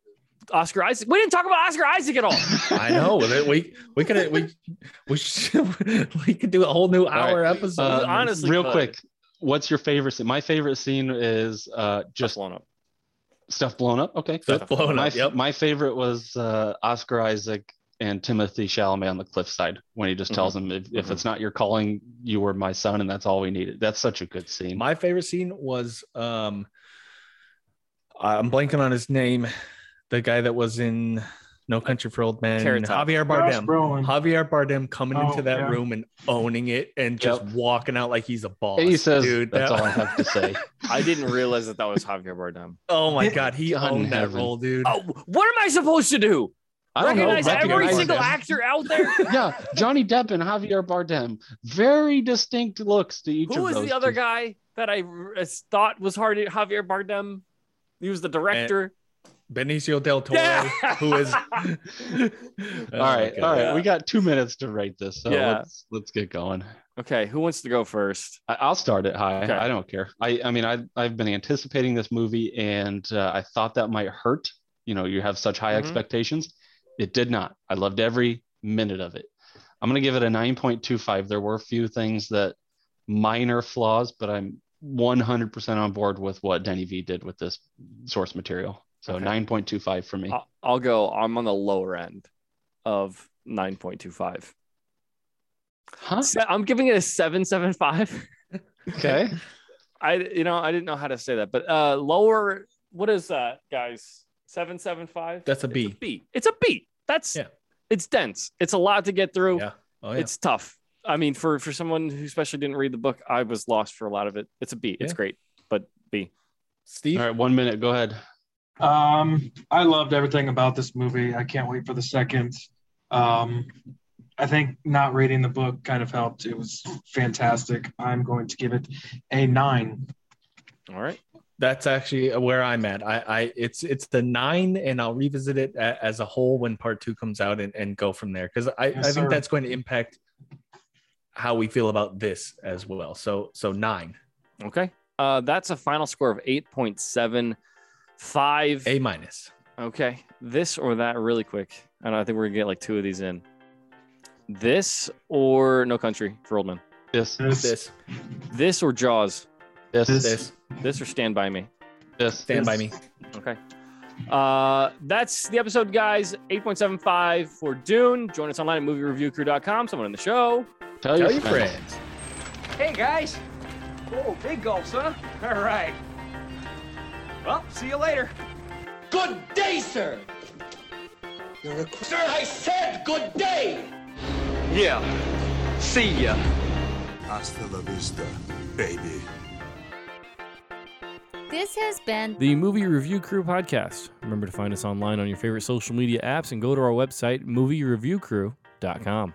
Oscar Isaac. We didn't talk about Oscar Isaac at all. I know. We we could we we should, we could do a whole new hour episode. Uh, honestly, real could. quick, what's your favorite scene? My favorite scene is uh, Just just blown up. stuff blown up. Okay, Stuff good. blown my, up. Yep. my favorite was uh, Oscar Isaac and Timothée Chalamet on the cliffside when he just tells him, if, if Mhm. it's not your calling, you were my son, and that's all we needed. That's such a good scene. My favorite scene was um I'm blanking on his name. The guy that was in No Country for Old Men. Carrot Top. Javier Bardem. Javier Bardem coming Oh, into that yeah. room and owning it and just walking out like he's a boss. and he says, dude, "That's that- all I have to say." I didn't realize that that was Javier Bardem. Oh my god, he God owned that heaven. role, dude. Oh, what am I supposed to do? I don't know. Recognize every single him. actor out there. yeah, Johnny Depp and Javier Bardem, very distinct looks to each Who of was the other two. guy that I thought was hard? Javier Bardem. He was the director. Benicio del Toro, Yeah. who is All right, all right. Yeah. We got two minutes to write this, so Yeah. let's let's get going. okay, who wants to go first? I, I'll start it high. Okay. I don't care. I I mean I I've been anticipating this movie, and uh, I thought that might hurt. You know, you have such high Mhm. expectations. It did not. I loved every minute of it. I'm gonna give it a 9.25. There were a few things that minor flaws, but I'm 100% on board with what Denny V did with this source material. So Okay. 9.25 for me. I'll, I'll go. I'm on the lower end of 9.25. Huh? Se- I'm giving it a 775. Okay. I you know I didn't know how to say that, but uh lower. What is that, guys? 775. That's a It's B. a B. It's a B. That's Yeah. It's dense. It's a lot to get through. Yeah. Oh yeah. It's tough. I mean, for for someone who especially didn't read the book, I was lost for a lot of it. It's a B. It's Yeah. great, but B. Steve. All right. One minute. Go ahead. Um, I loved everything about this movie. I can't wait for the second. Um, I think not reading the book kind of helped. It was fantastic. I'm going to give it a nine. All right. That's actually where I'm at. I, I it's it's the nine, and I'll revisit it a, as a whole when part two comes out and, and go from there because I, Yes, I think sir. that's going to impact how we feel about this as well. So so nine, Okay. Uh, that's a final score of 8.75. A minus. Okay. This or that, really quick. I know. I think we're gonna get like two of these in. This or No Country for Old Men. This. This, This This or Jaws. This. This. this This or Stand by Me. This. stand by me. Okay. Uh, that's the episode, guys. 8.75 for Dune. Join us online at moviereviewcrew.com. Someone in the show. Tell, Tell your your friends. Hey guys. Oh, big gulps, huh? All right. Well, see you later. Good day, sir. You're a sir. I said good day. Yeah. See ya. Hasta la vista, baby. This has been The Movie Review Crew podcast. Remember to find us online on your favorite social media apps and go to our website, moviereviewcrew.com.